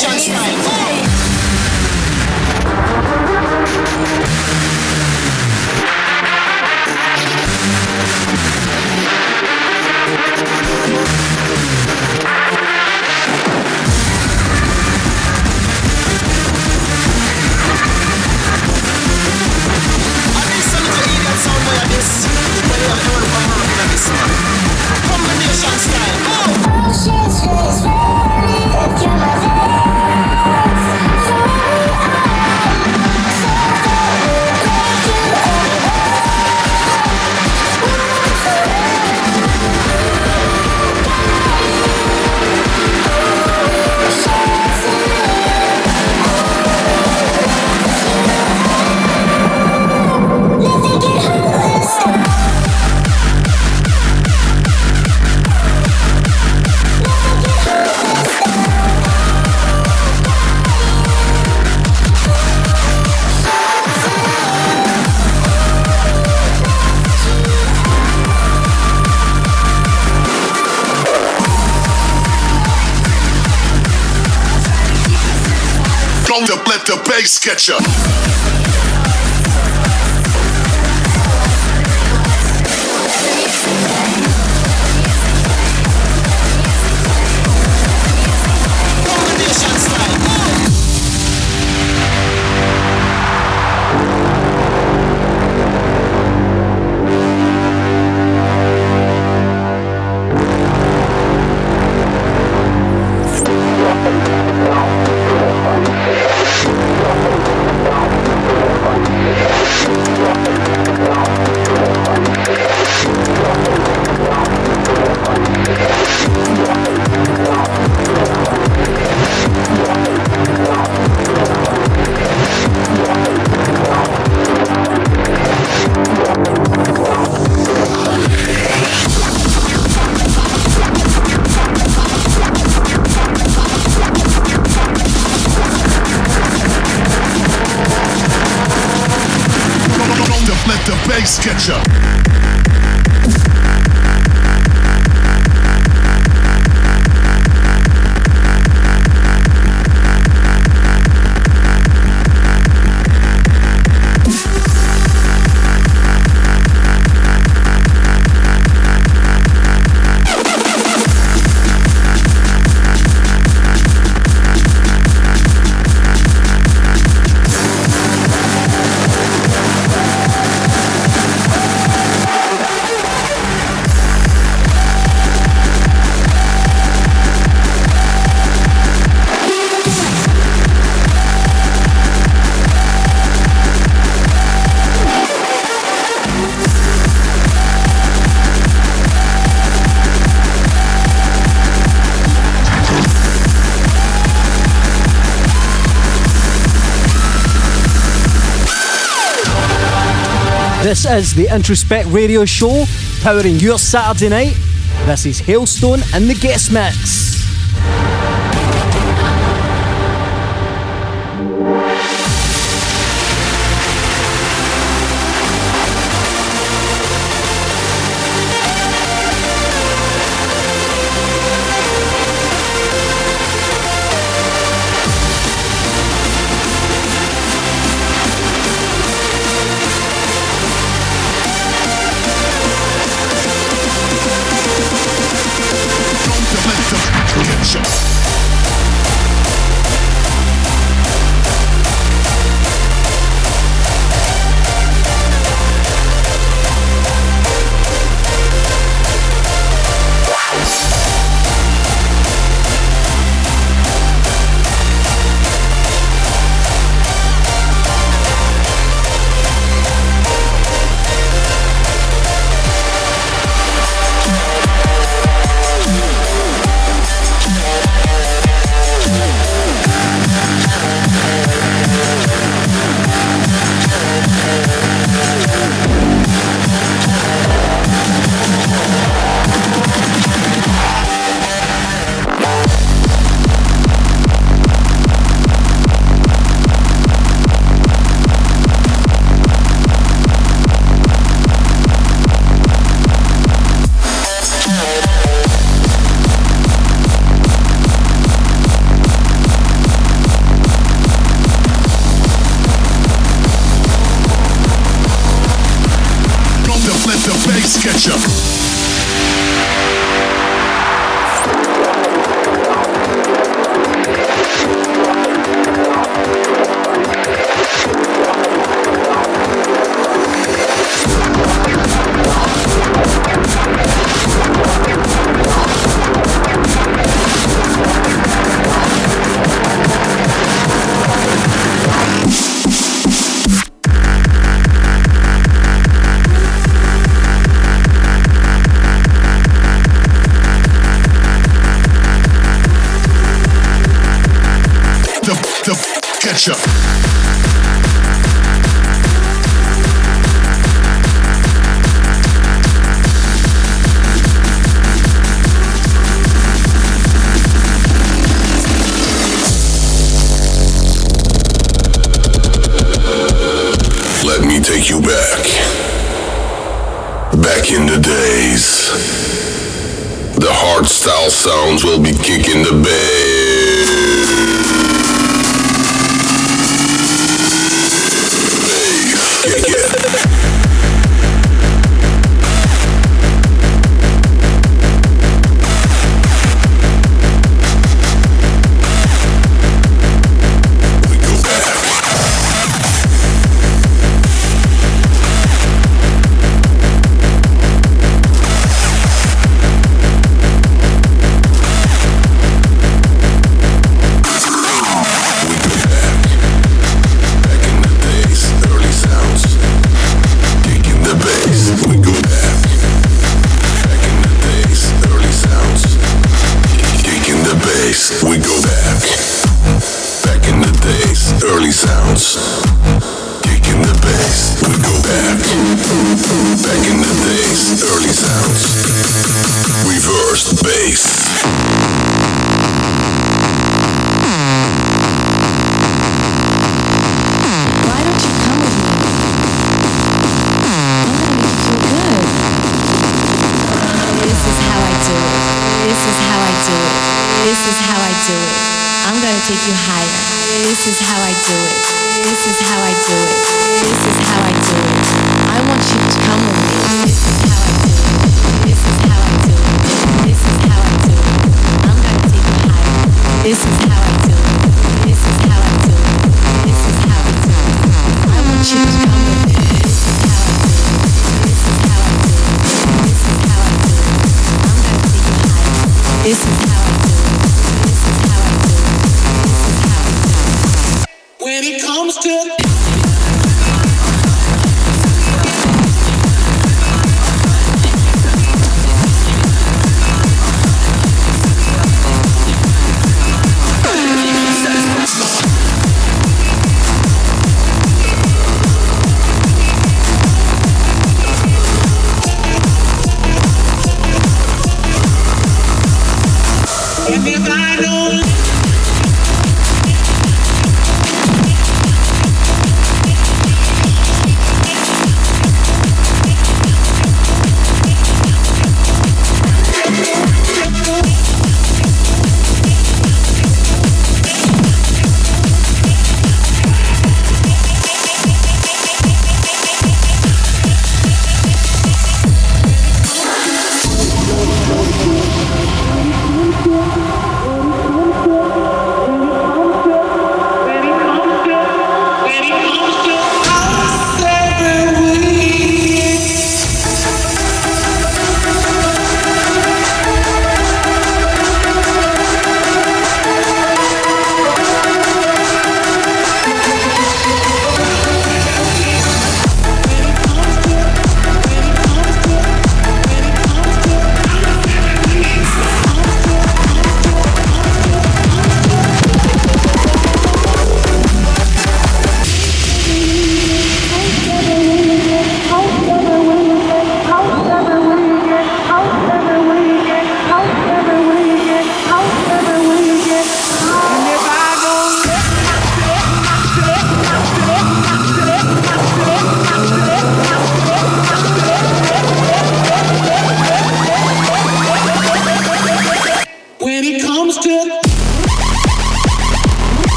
Just. Catcher. Is the Introspect Radio Show, powering your Saturday night. This is Halestone and the guest mix.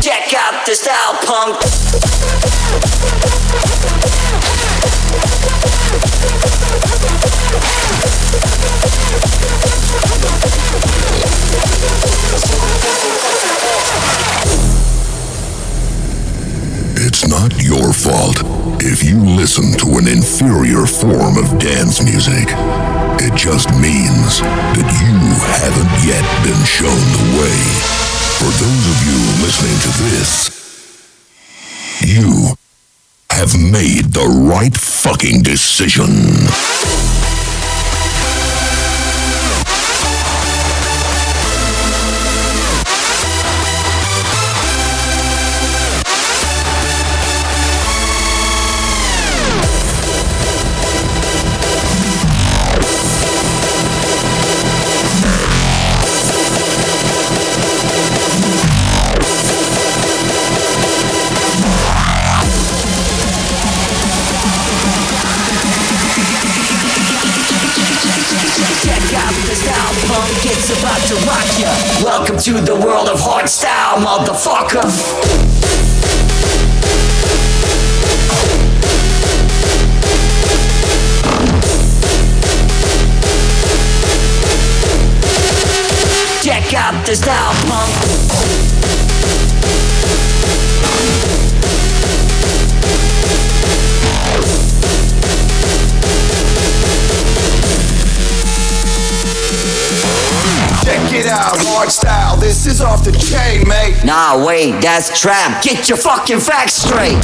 Check out the style punk. It's not your fault if you listen to an inferior form of dance music. It just means that you haven't yet been shown the way. For those of you listening to this, you have made the right fucking decision. Motherfucker. Check out the style punk. Out, hard style. This is off the chain, mate. Nah, wait, that's trap. Get your fucking facts straight.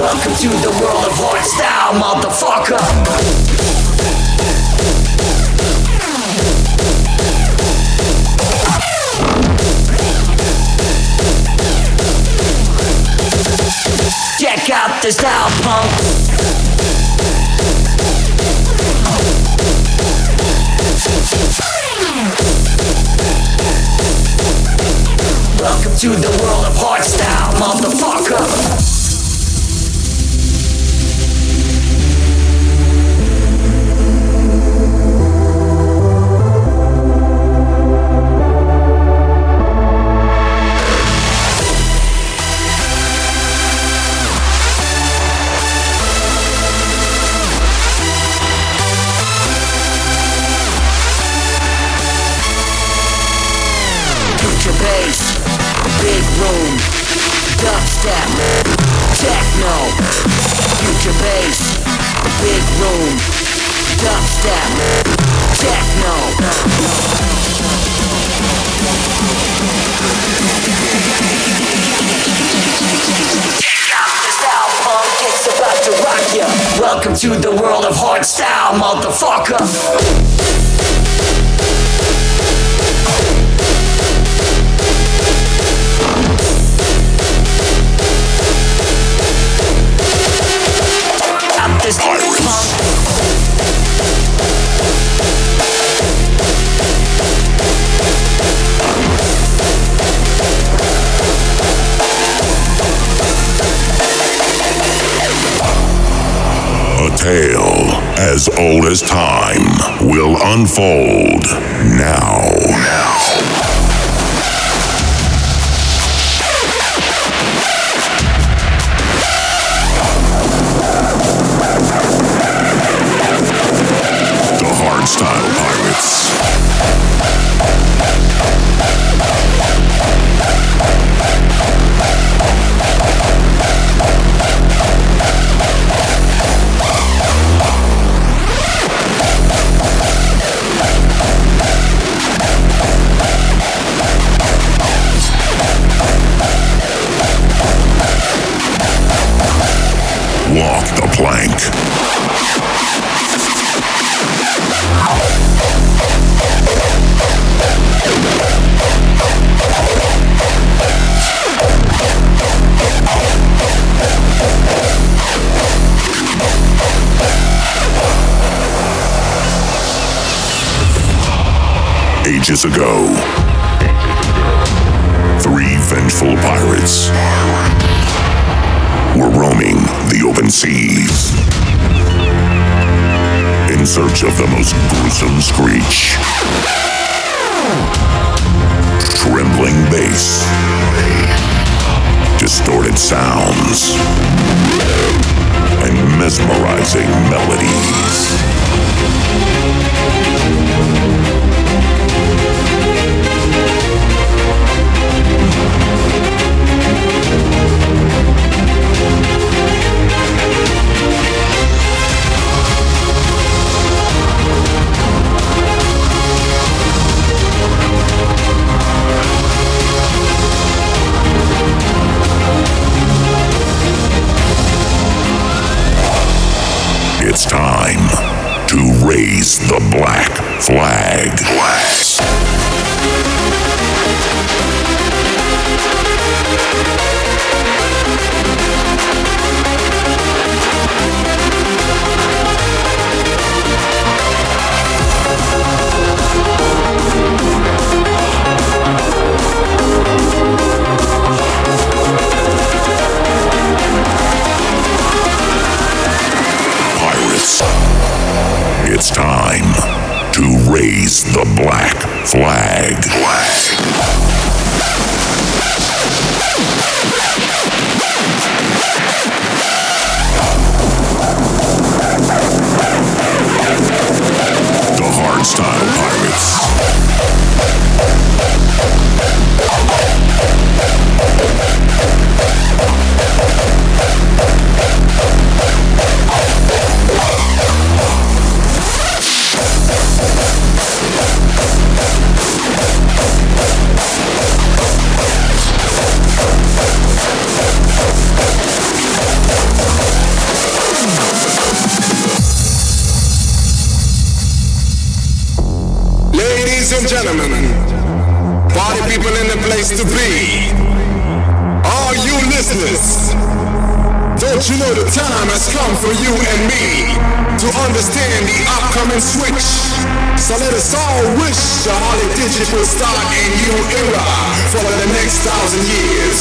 Welcome to the world of hard style, motherfucker. Check out the style punk. To the world of hard style, motherfucker. To the world of hardstyle, motherfucker. Tale as old as time will unfold now. The of the most gruesome screech. Trembling bass, distorted sounds, and mesmerizing melodies. It's time to raise the black flag. Pirates. It's time to raise the black flag. The hardstyle pirates. And gentlemen, party people in the place to be. All you listeners, don't you know the time has come for you and me to understand the upcoming switch? So let us all wish the Holly Digit will start a new era for the next thousand years.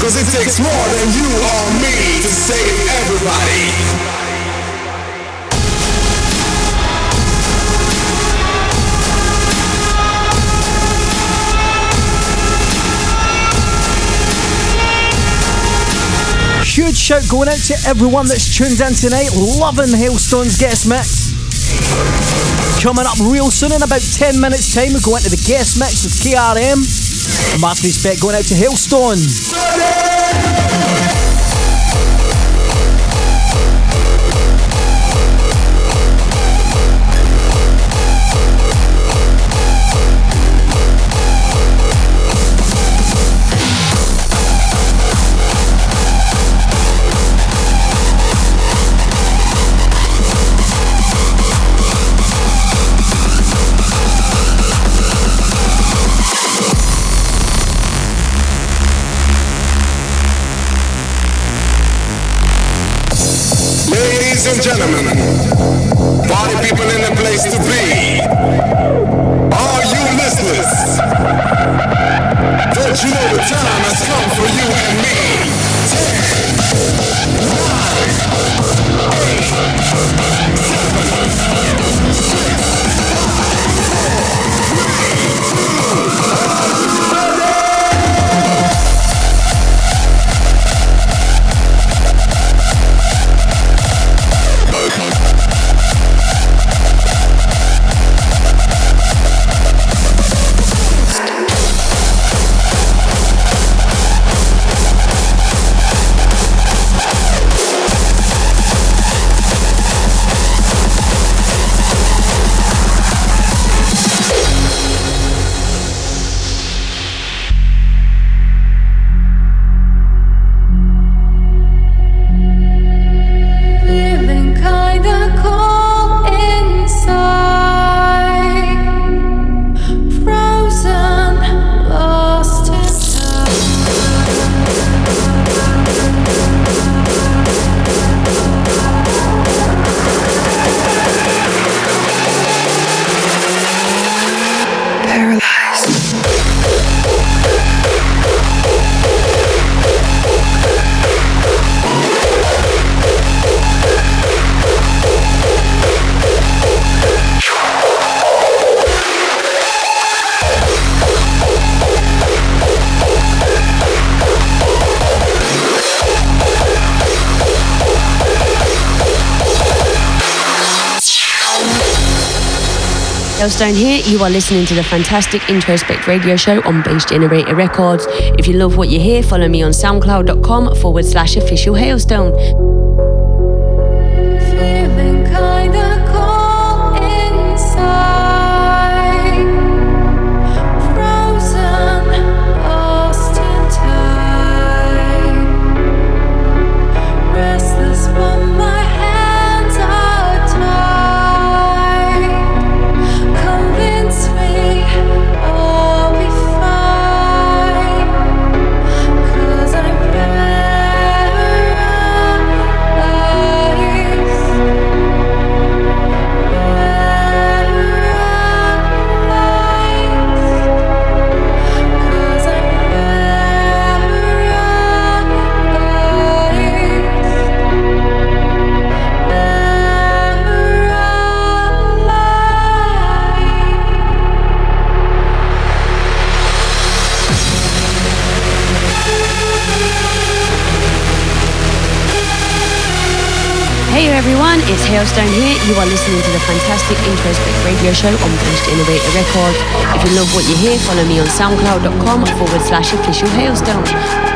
Cause it takes more than you or me to save everybody. Huge shout going out to everyone that's tuned in tonight. Loving Halestone's guest mix. Coming up real soon in about 10 minutes' time, we go into the guest mix with KRM. Mass respect going out to Halestone. Halestone, here. You are listening to the fantastic Introspect radio show on Bass Generator Records. If you love what you hear, follow me on soundcloud.com forward slash official halestone. You are listening to the fantastic Introspect radio show on Bass Generator Record. If you love what you hear, follow me on soundcloud.com forward slash official halestone.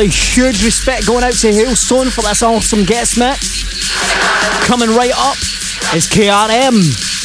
Absolutely huge respect going out to Halestone for this awesome guest mix. Coming right up is KRM.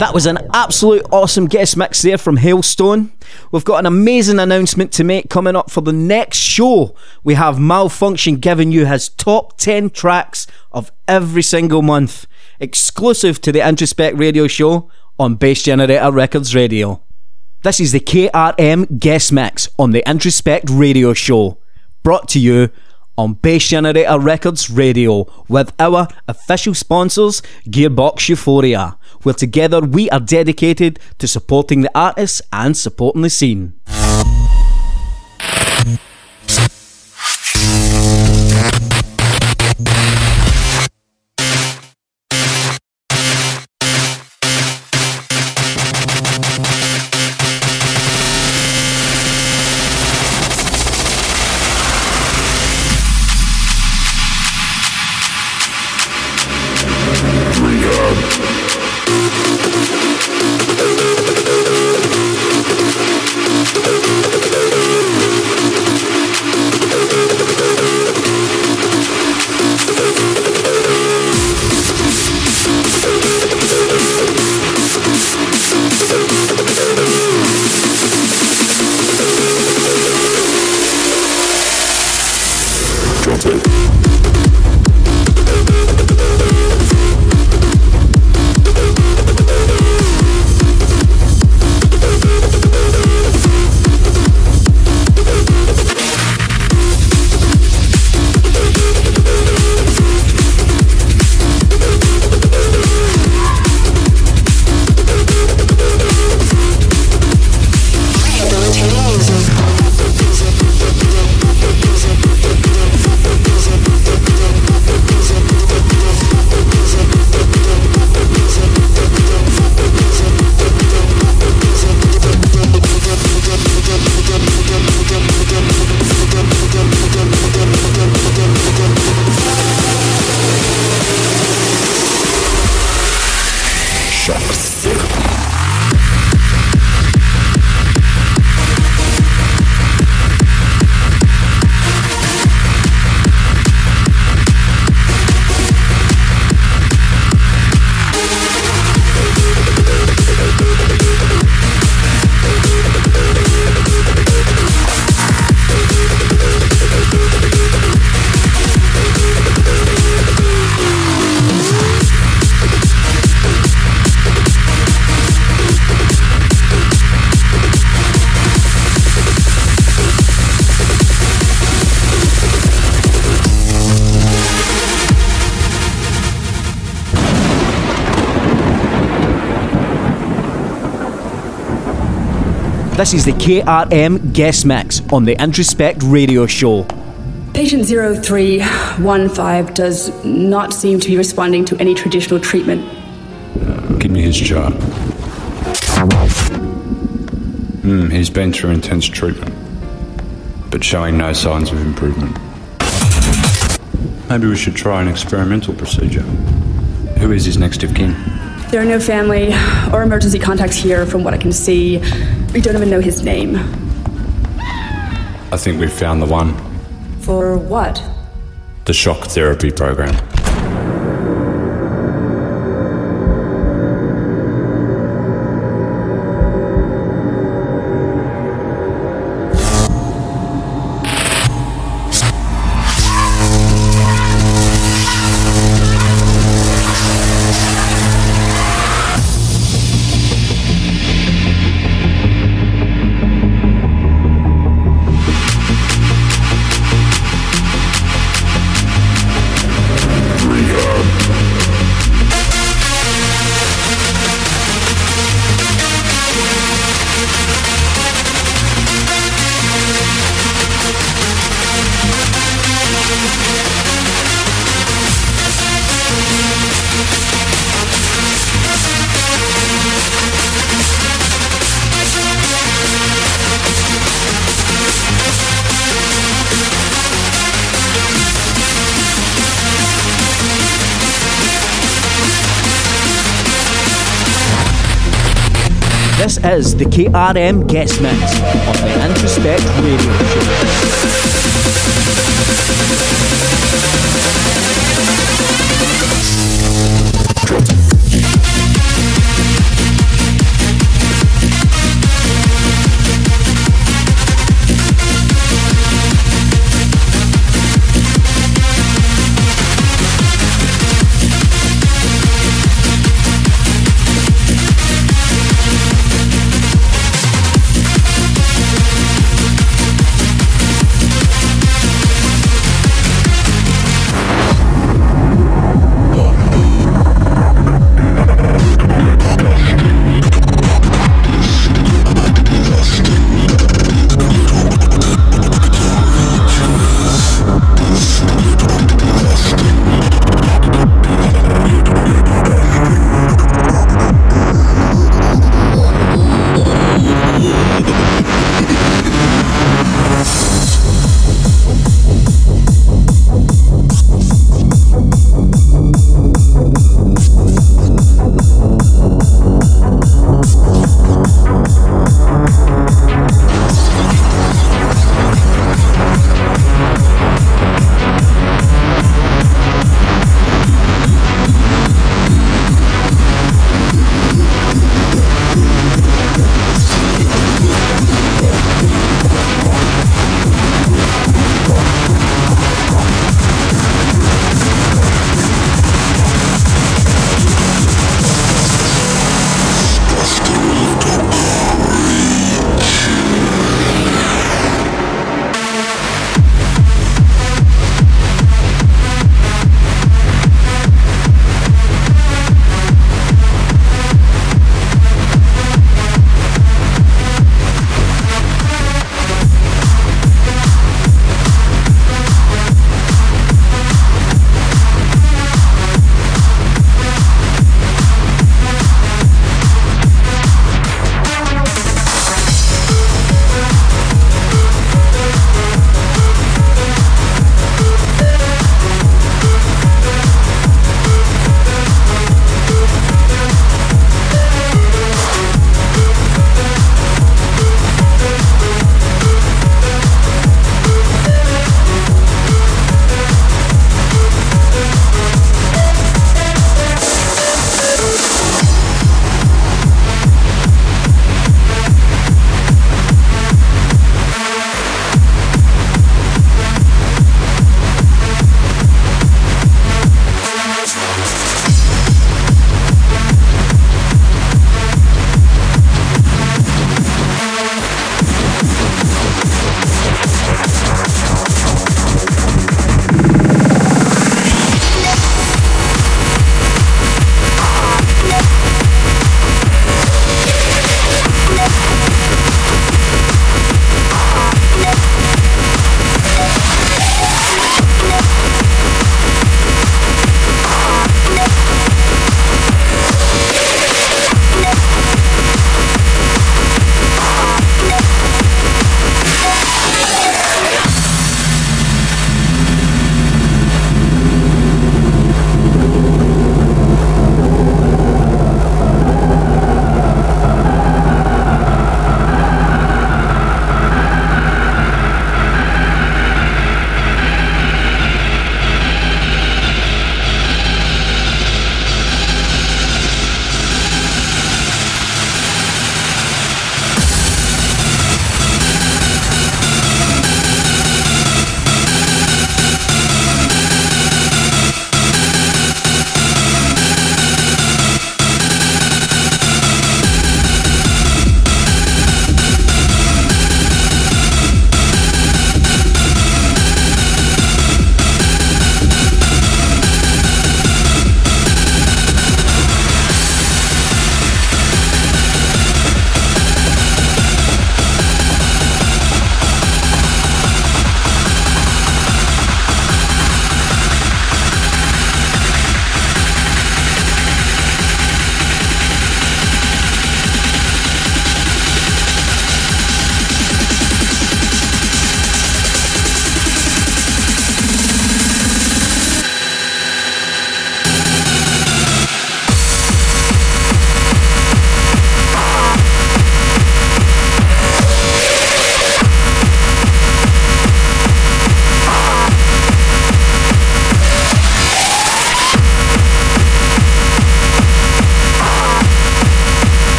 That was an absolute awesome guest mix there from Halestone. We've got an amazing announcement to make coming up for the next show. We have Malfunction giving you his top 10 tracks of every single month, exclusive to the Introspect radio show on Bass Generator Records Radio. This is the KRM guest mix on the Introspect radio show, brought to you on Bass Generator Records Radio with our official sponsors, Gearbox Euphoria, where together we are dedicated to supporting the artists and supporting the scene. This is the KRM Guest Mix on the Introspect Radio Show. Patient 0315 does not seem to be responding to any traditional treatment. Give me his chart. Hmm, he's been through intense treatment, but showing no signs of improvement. Maybe we should try an experimental procedure. Who is his next of kin? There are no family or emergency contacts here from what I can see. We don't even know his name. I think we've found the one For what? the shock therapy program. Is the KRM Guest Mix on the Introspect Radio Show.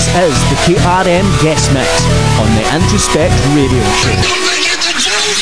This is the KRM Guest Mix on the Introspect Radio Show.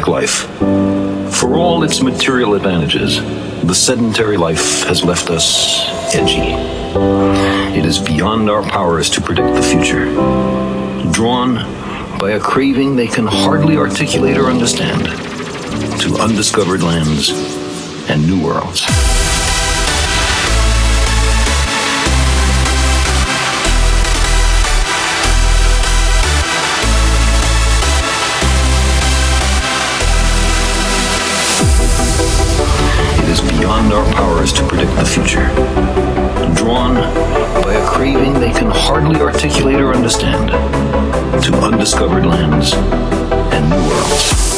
Nomadic life. For all its material advantages, the sedentary life has left us edgy. It is beyond our powers to predict the future. Drawn by a craving they can hardly articulate or understand, to undiscovered lands, and new worlds. Beyond our powers to predict the future. Drawn by a craving they can hardly articulate or understand to undiscovered lands and new worlds.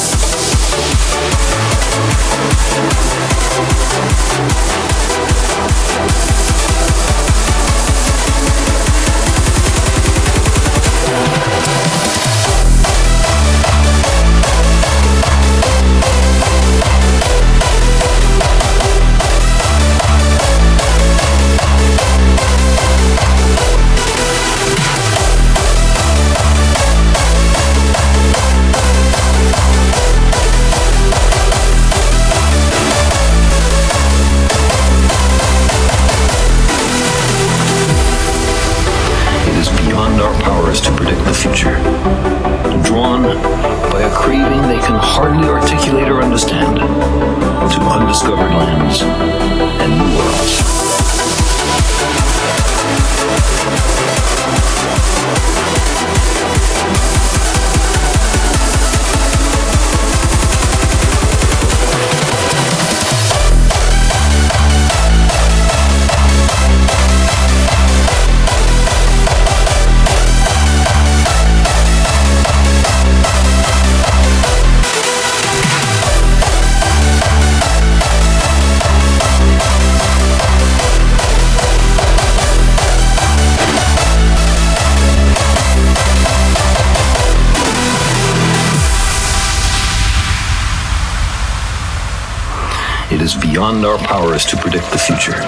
Powers to predict the future.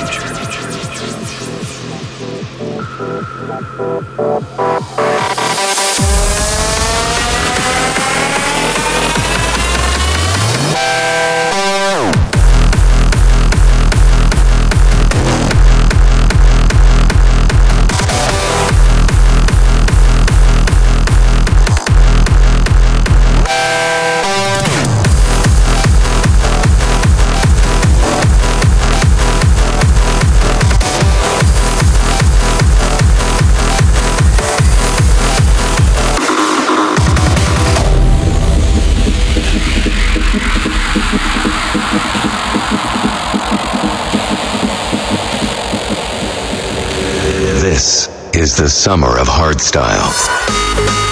The summer of hardstyle.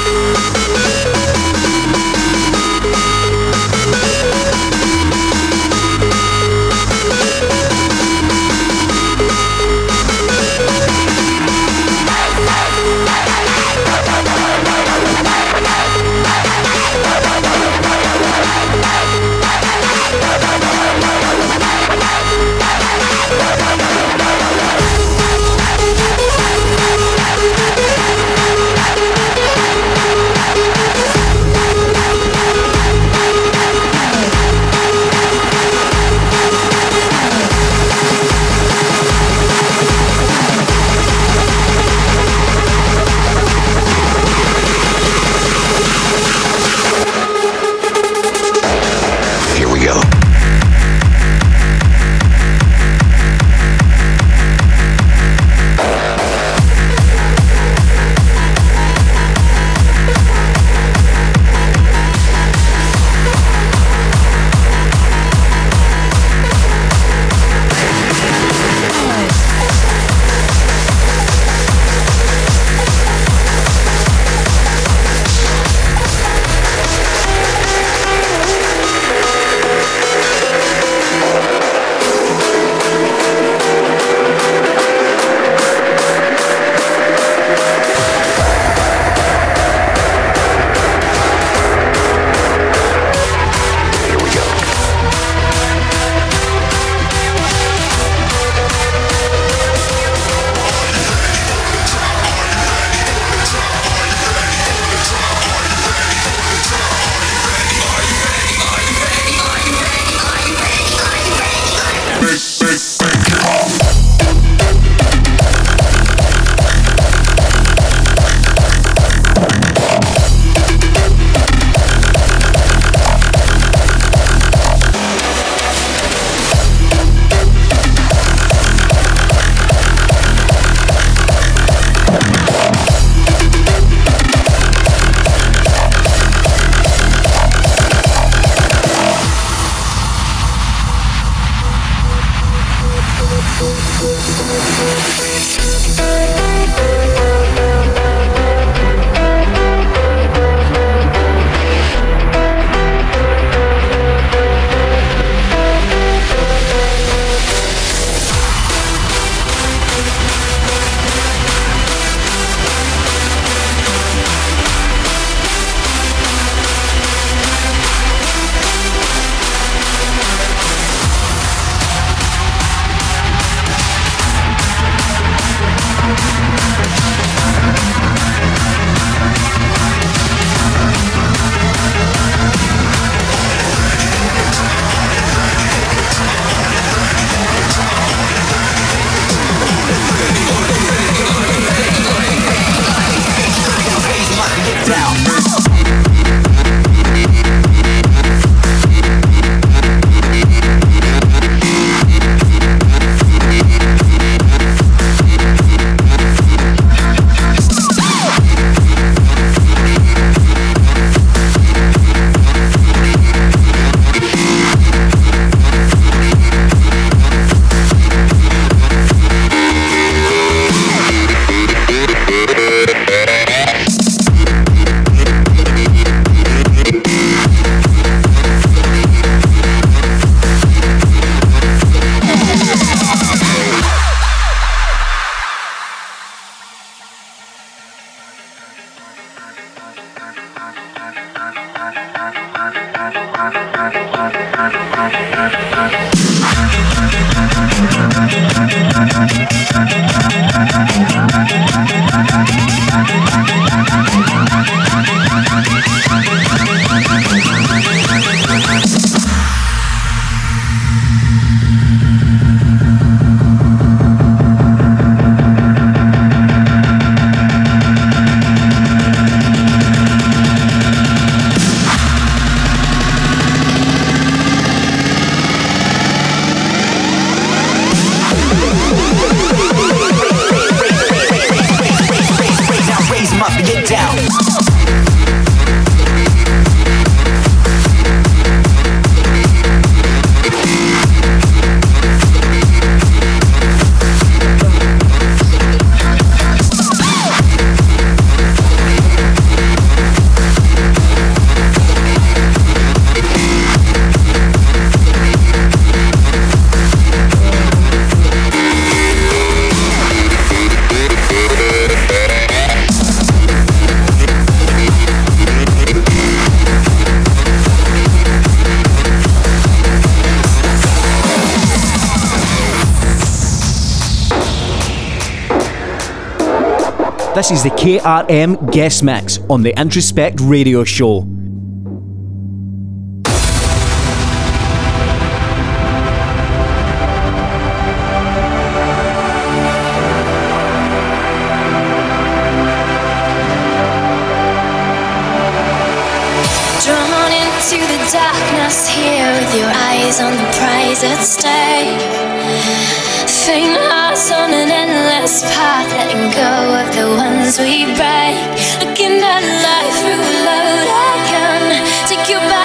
KRM Guest Mix on the Introspect Radio Show.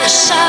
the sun.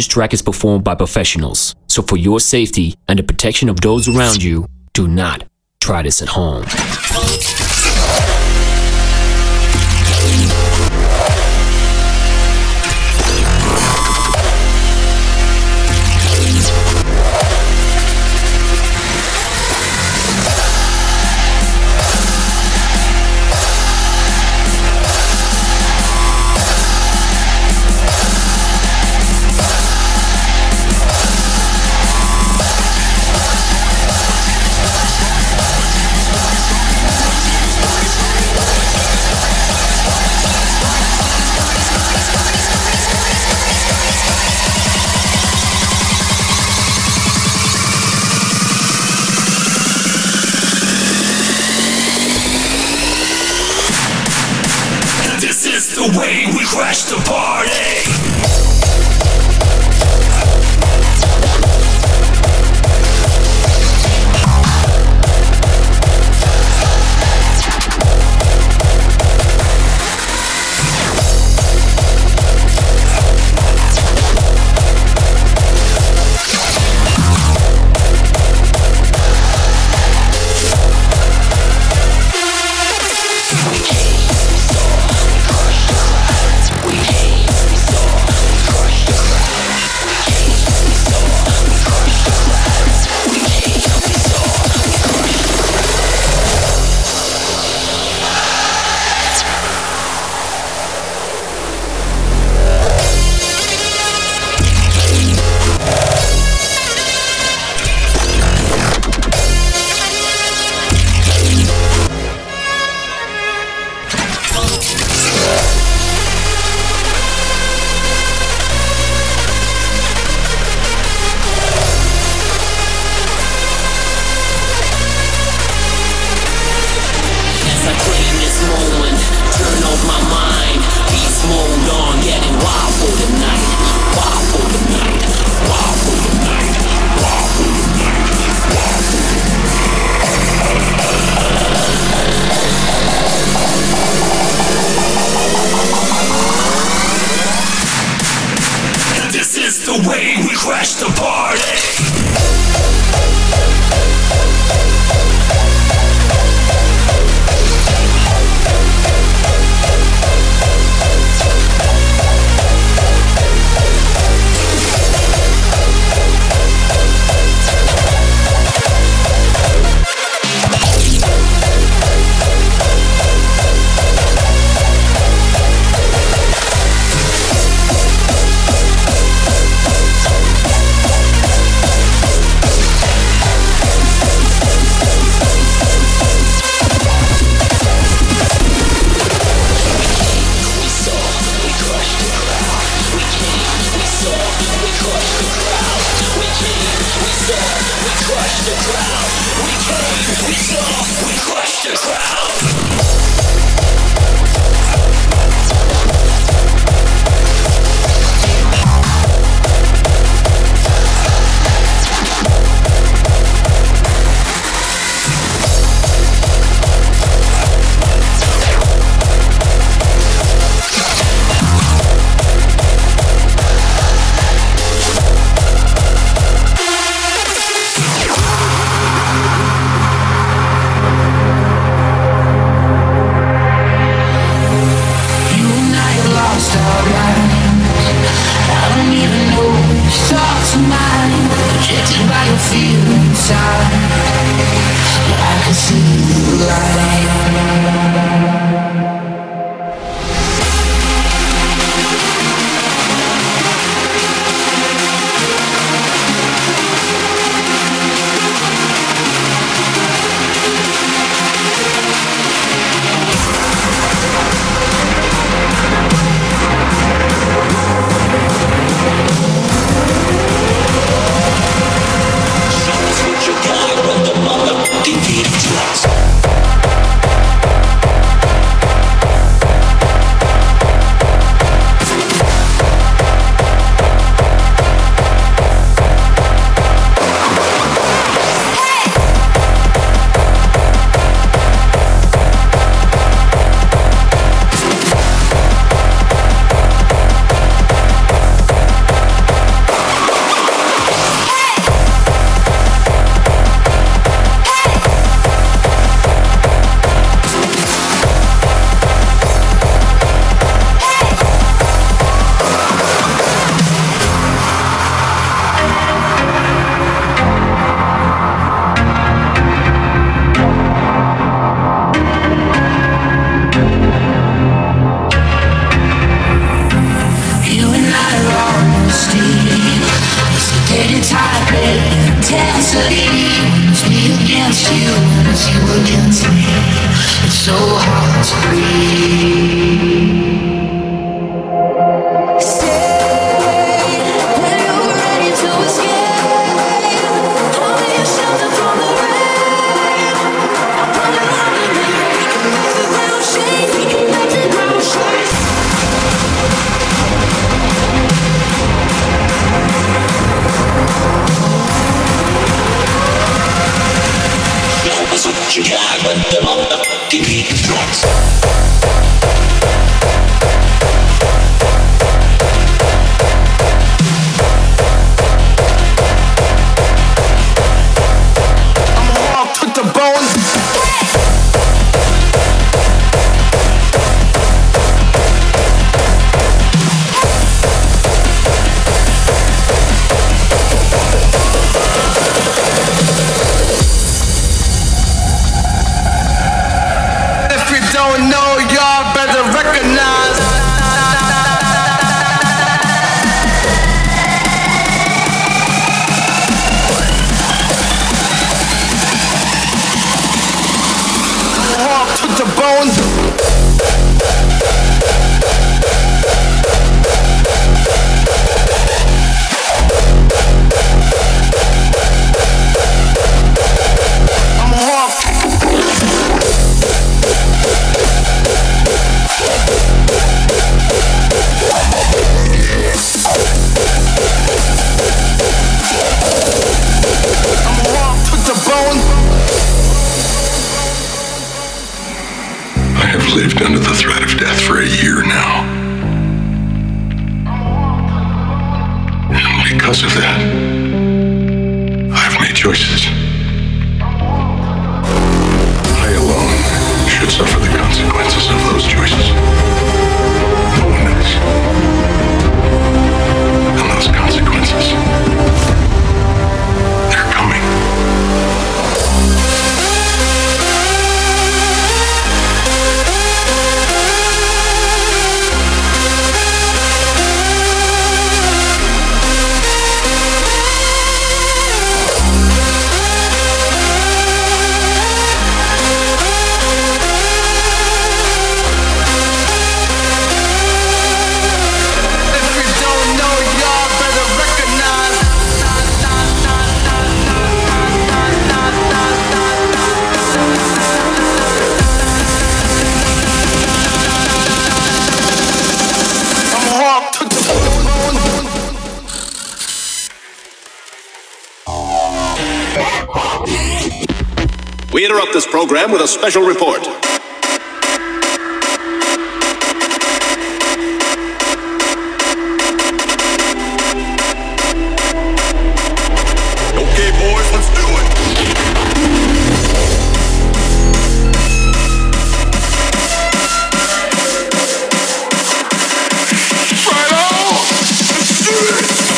This track is performed by professionals, so for your safety and the protection of those around you, do not try this at home. Crash the program with a special report.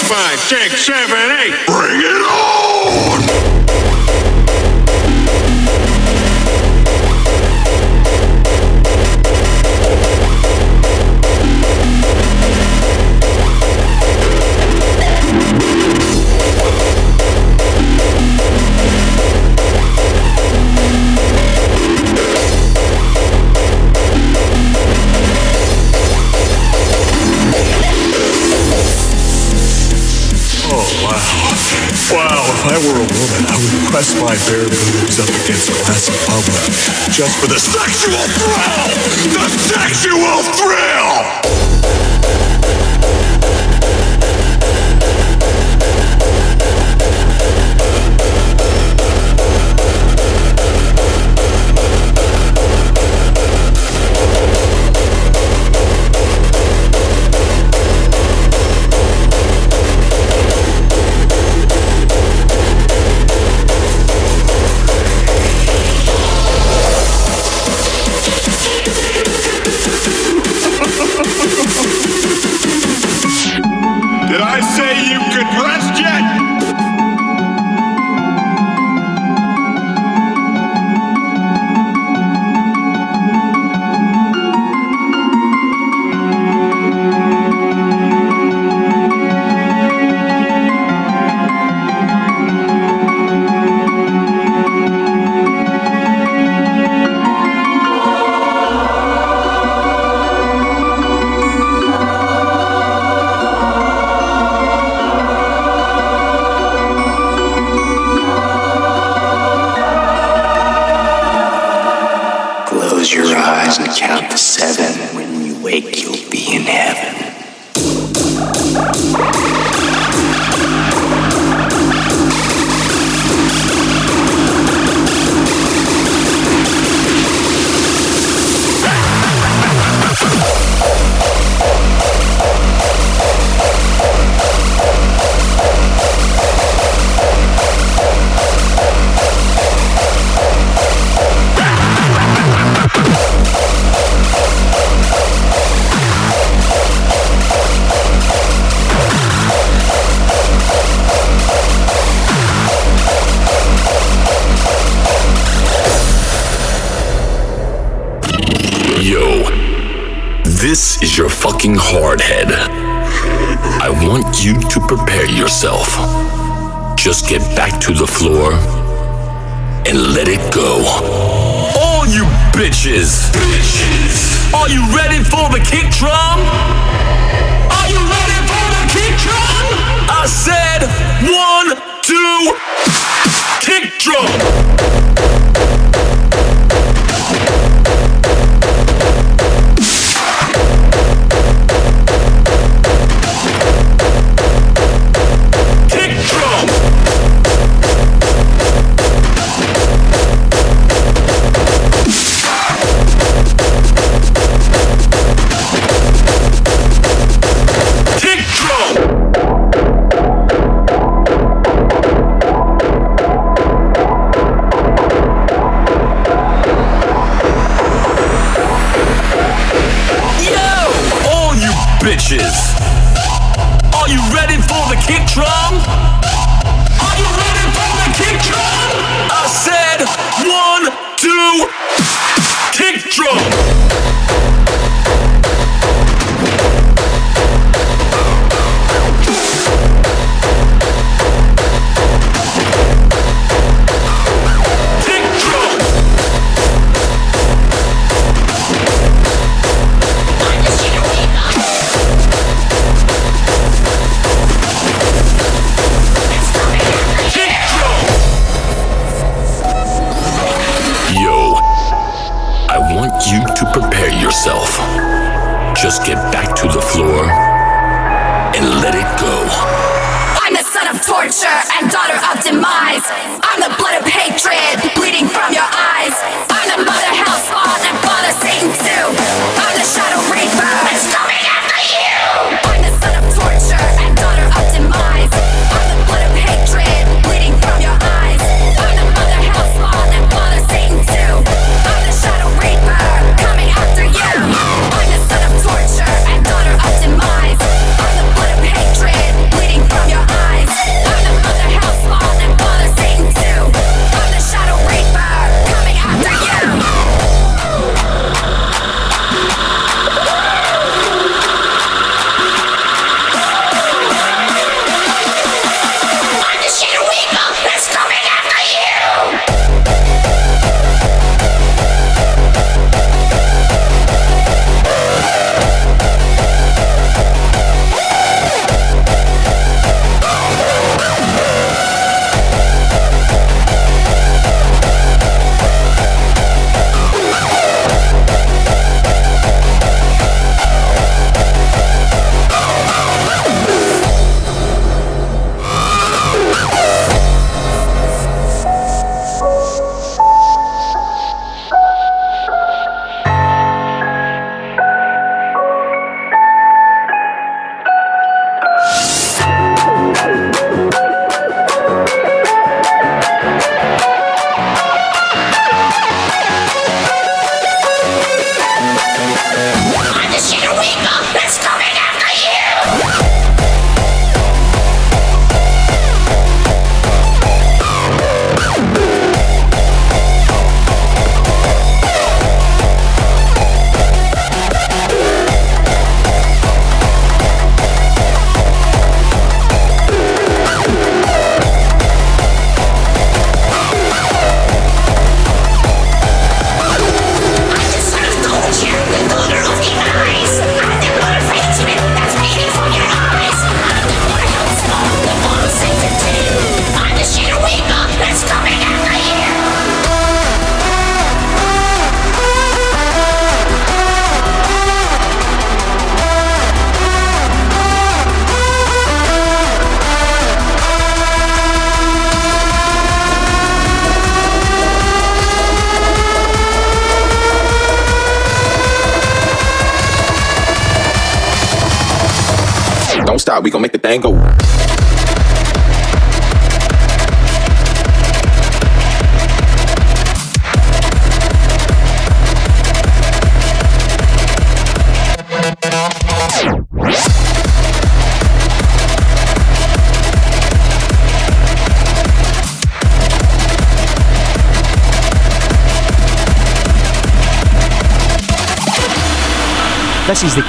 Five, six, seven, eight. Bring it on! press my bare boobs up against glass of public just for the sexual thrill! The sexual thrill!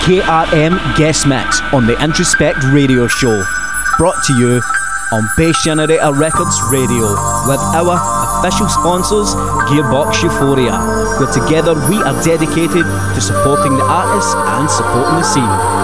KRM Guest Mix on the Introspect Radio Show, brought to you on Bass Generator Records Radio with our official sponsors, Gearbox Euphoria, where together we are dedicated to supporting the artists and supporting the scene.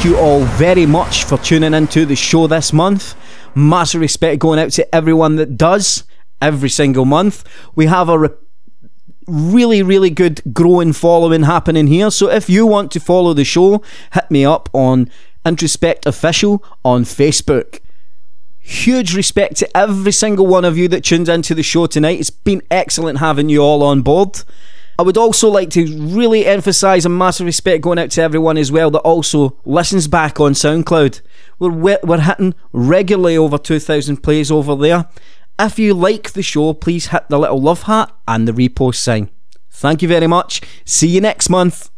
Thank you all very much for tuning into the show this month. Massive respect going out to everyone that does every single month. We have a re- really, really good growing following happening here. So if you want to follow the show, hit me up on Introspect Official on Facebook. Huge respect to every single one of you that tunes into the show tonight. It's been excellent having you all on board. I would also like to really emphasise a massive respect going out to everyone as well that also listens back on SoundCloud. We're, we're hitting regularly over 2,000 plays over there. If you like the show, please hit the little love heart and the repost sign. Thank you very much. See you next month.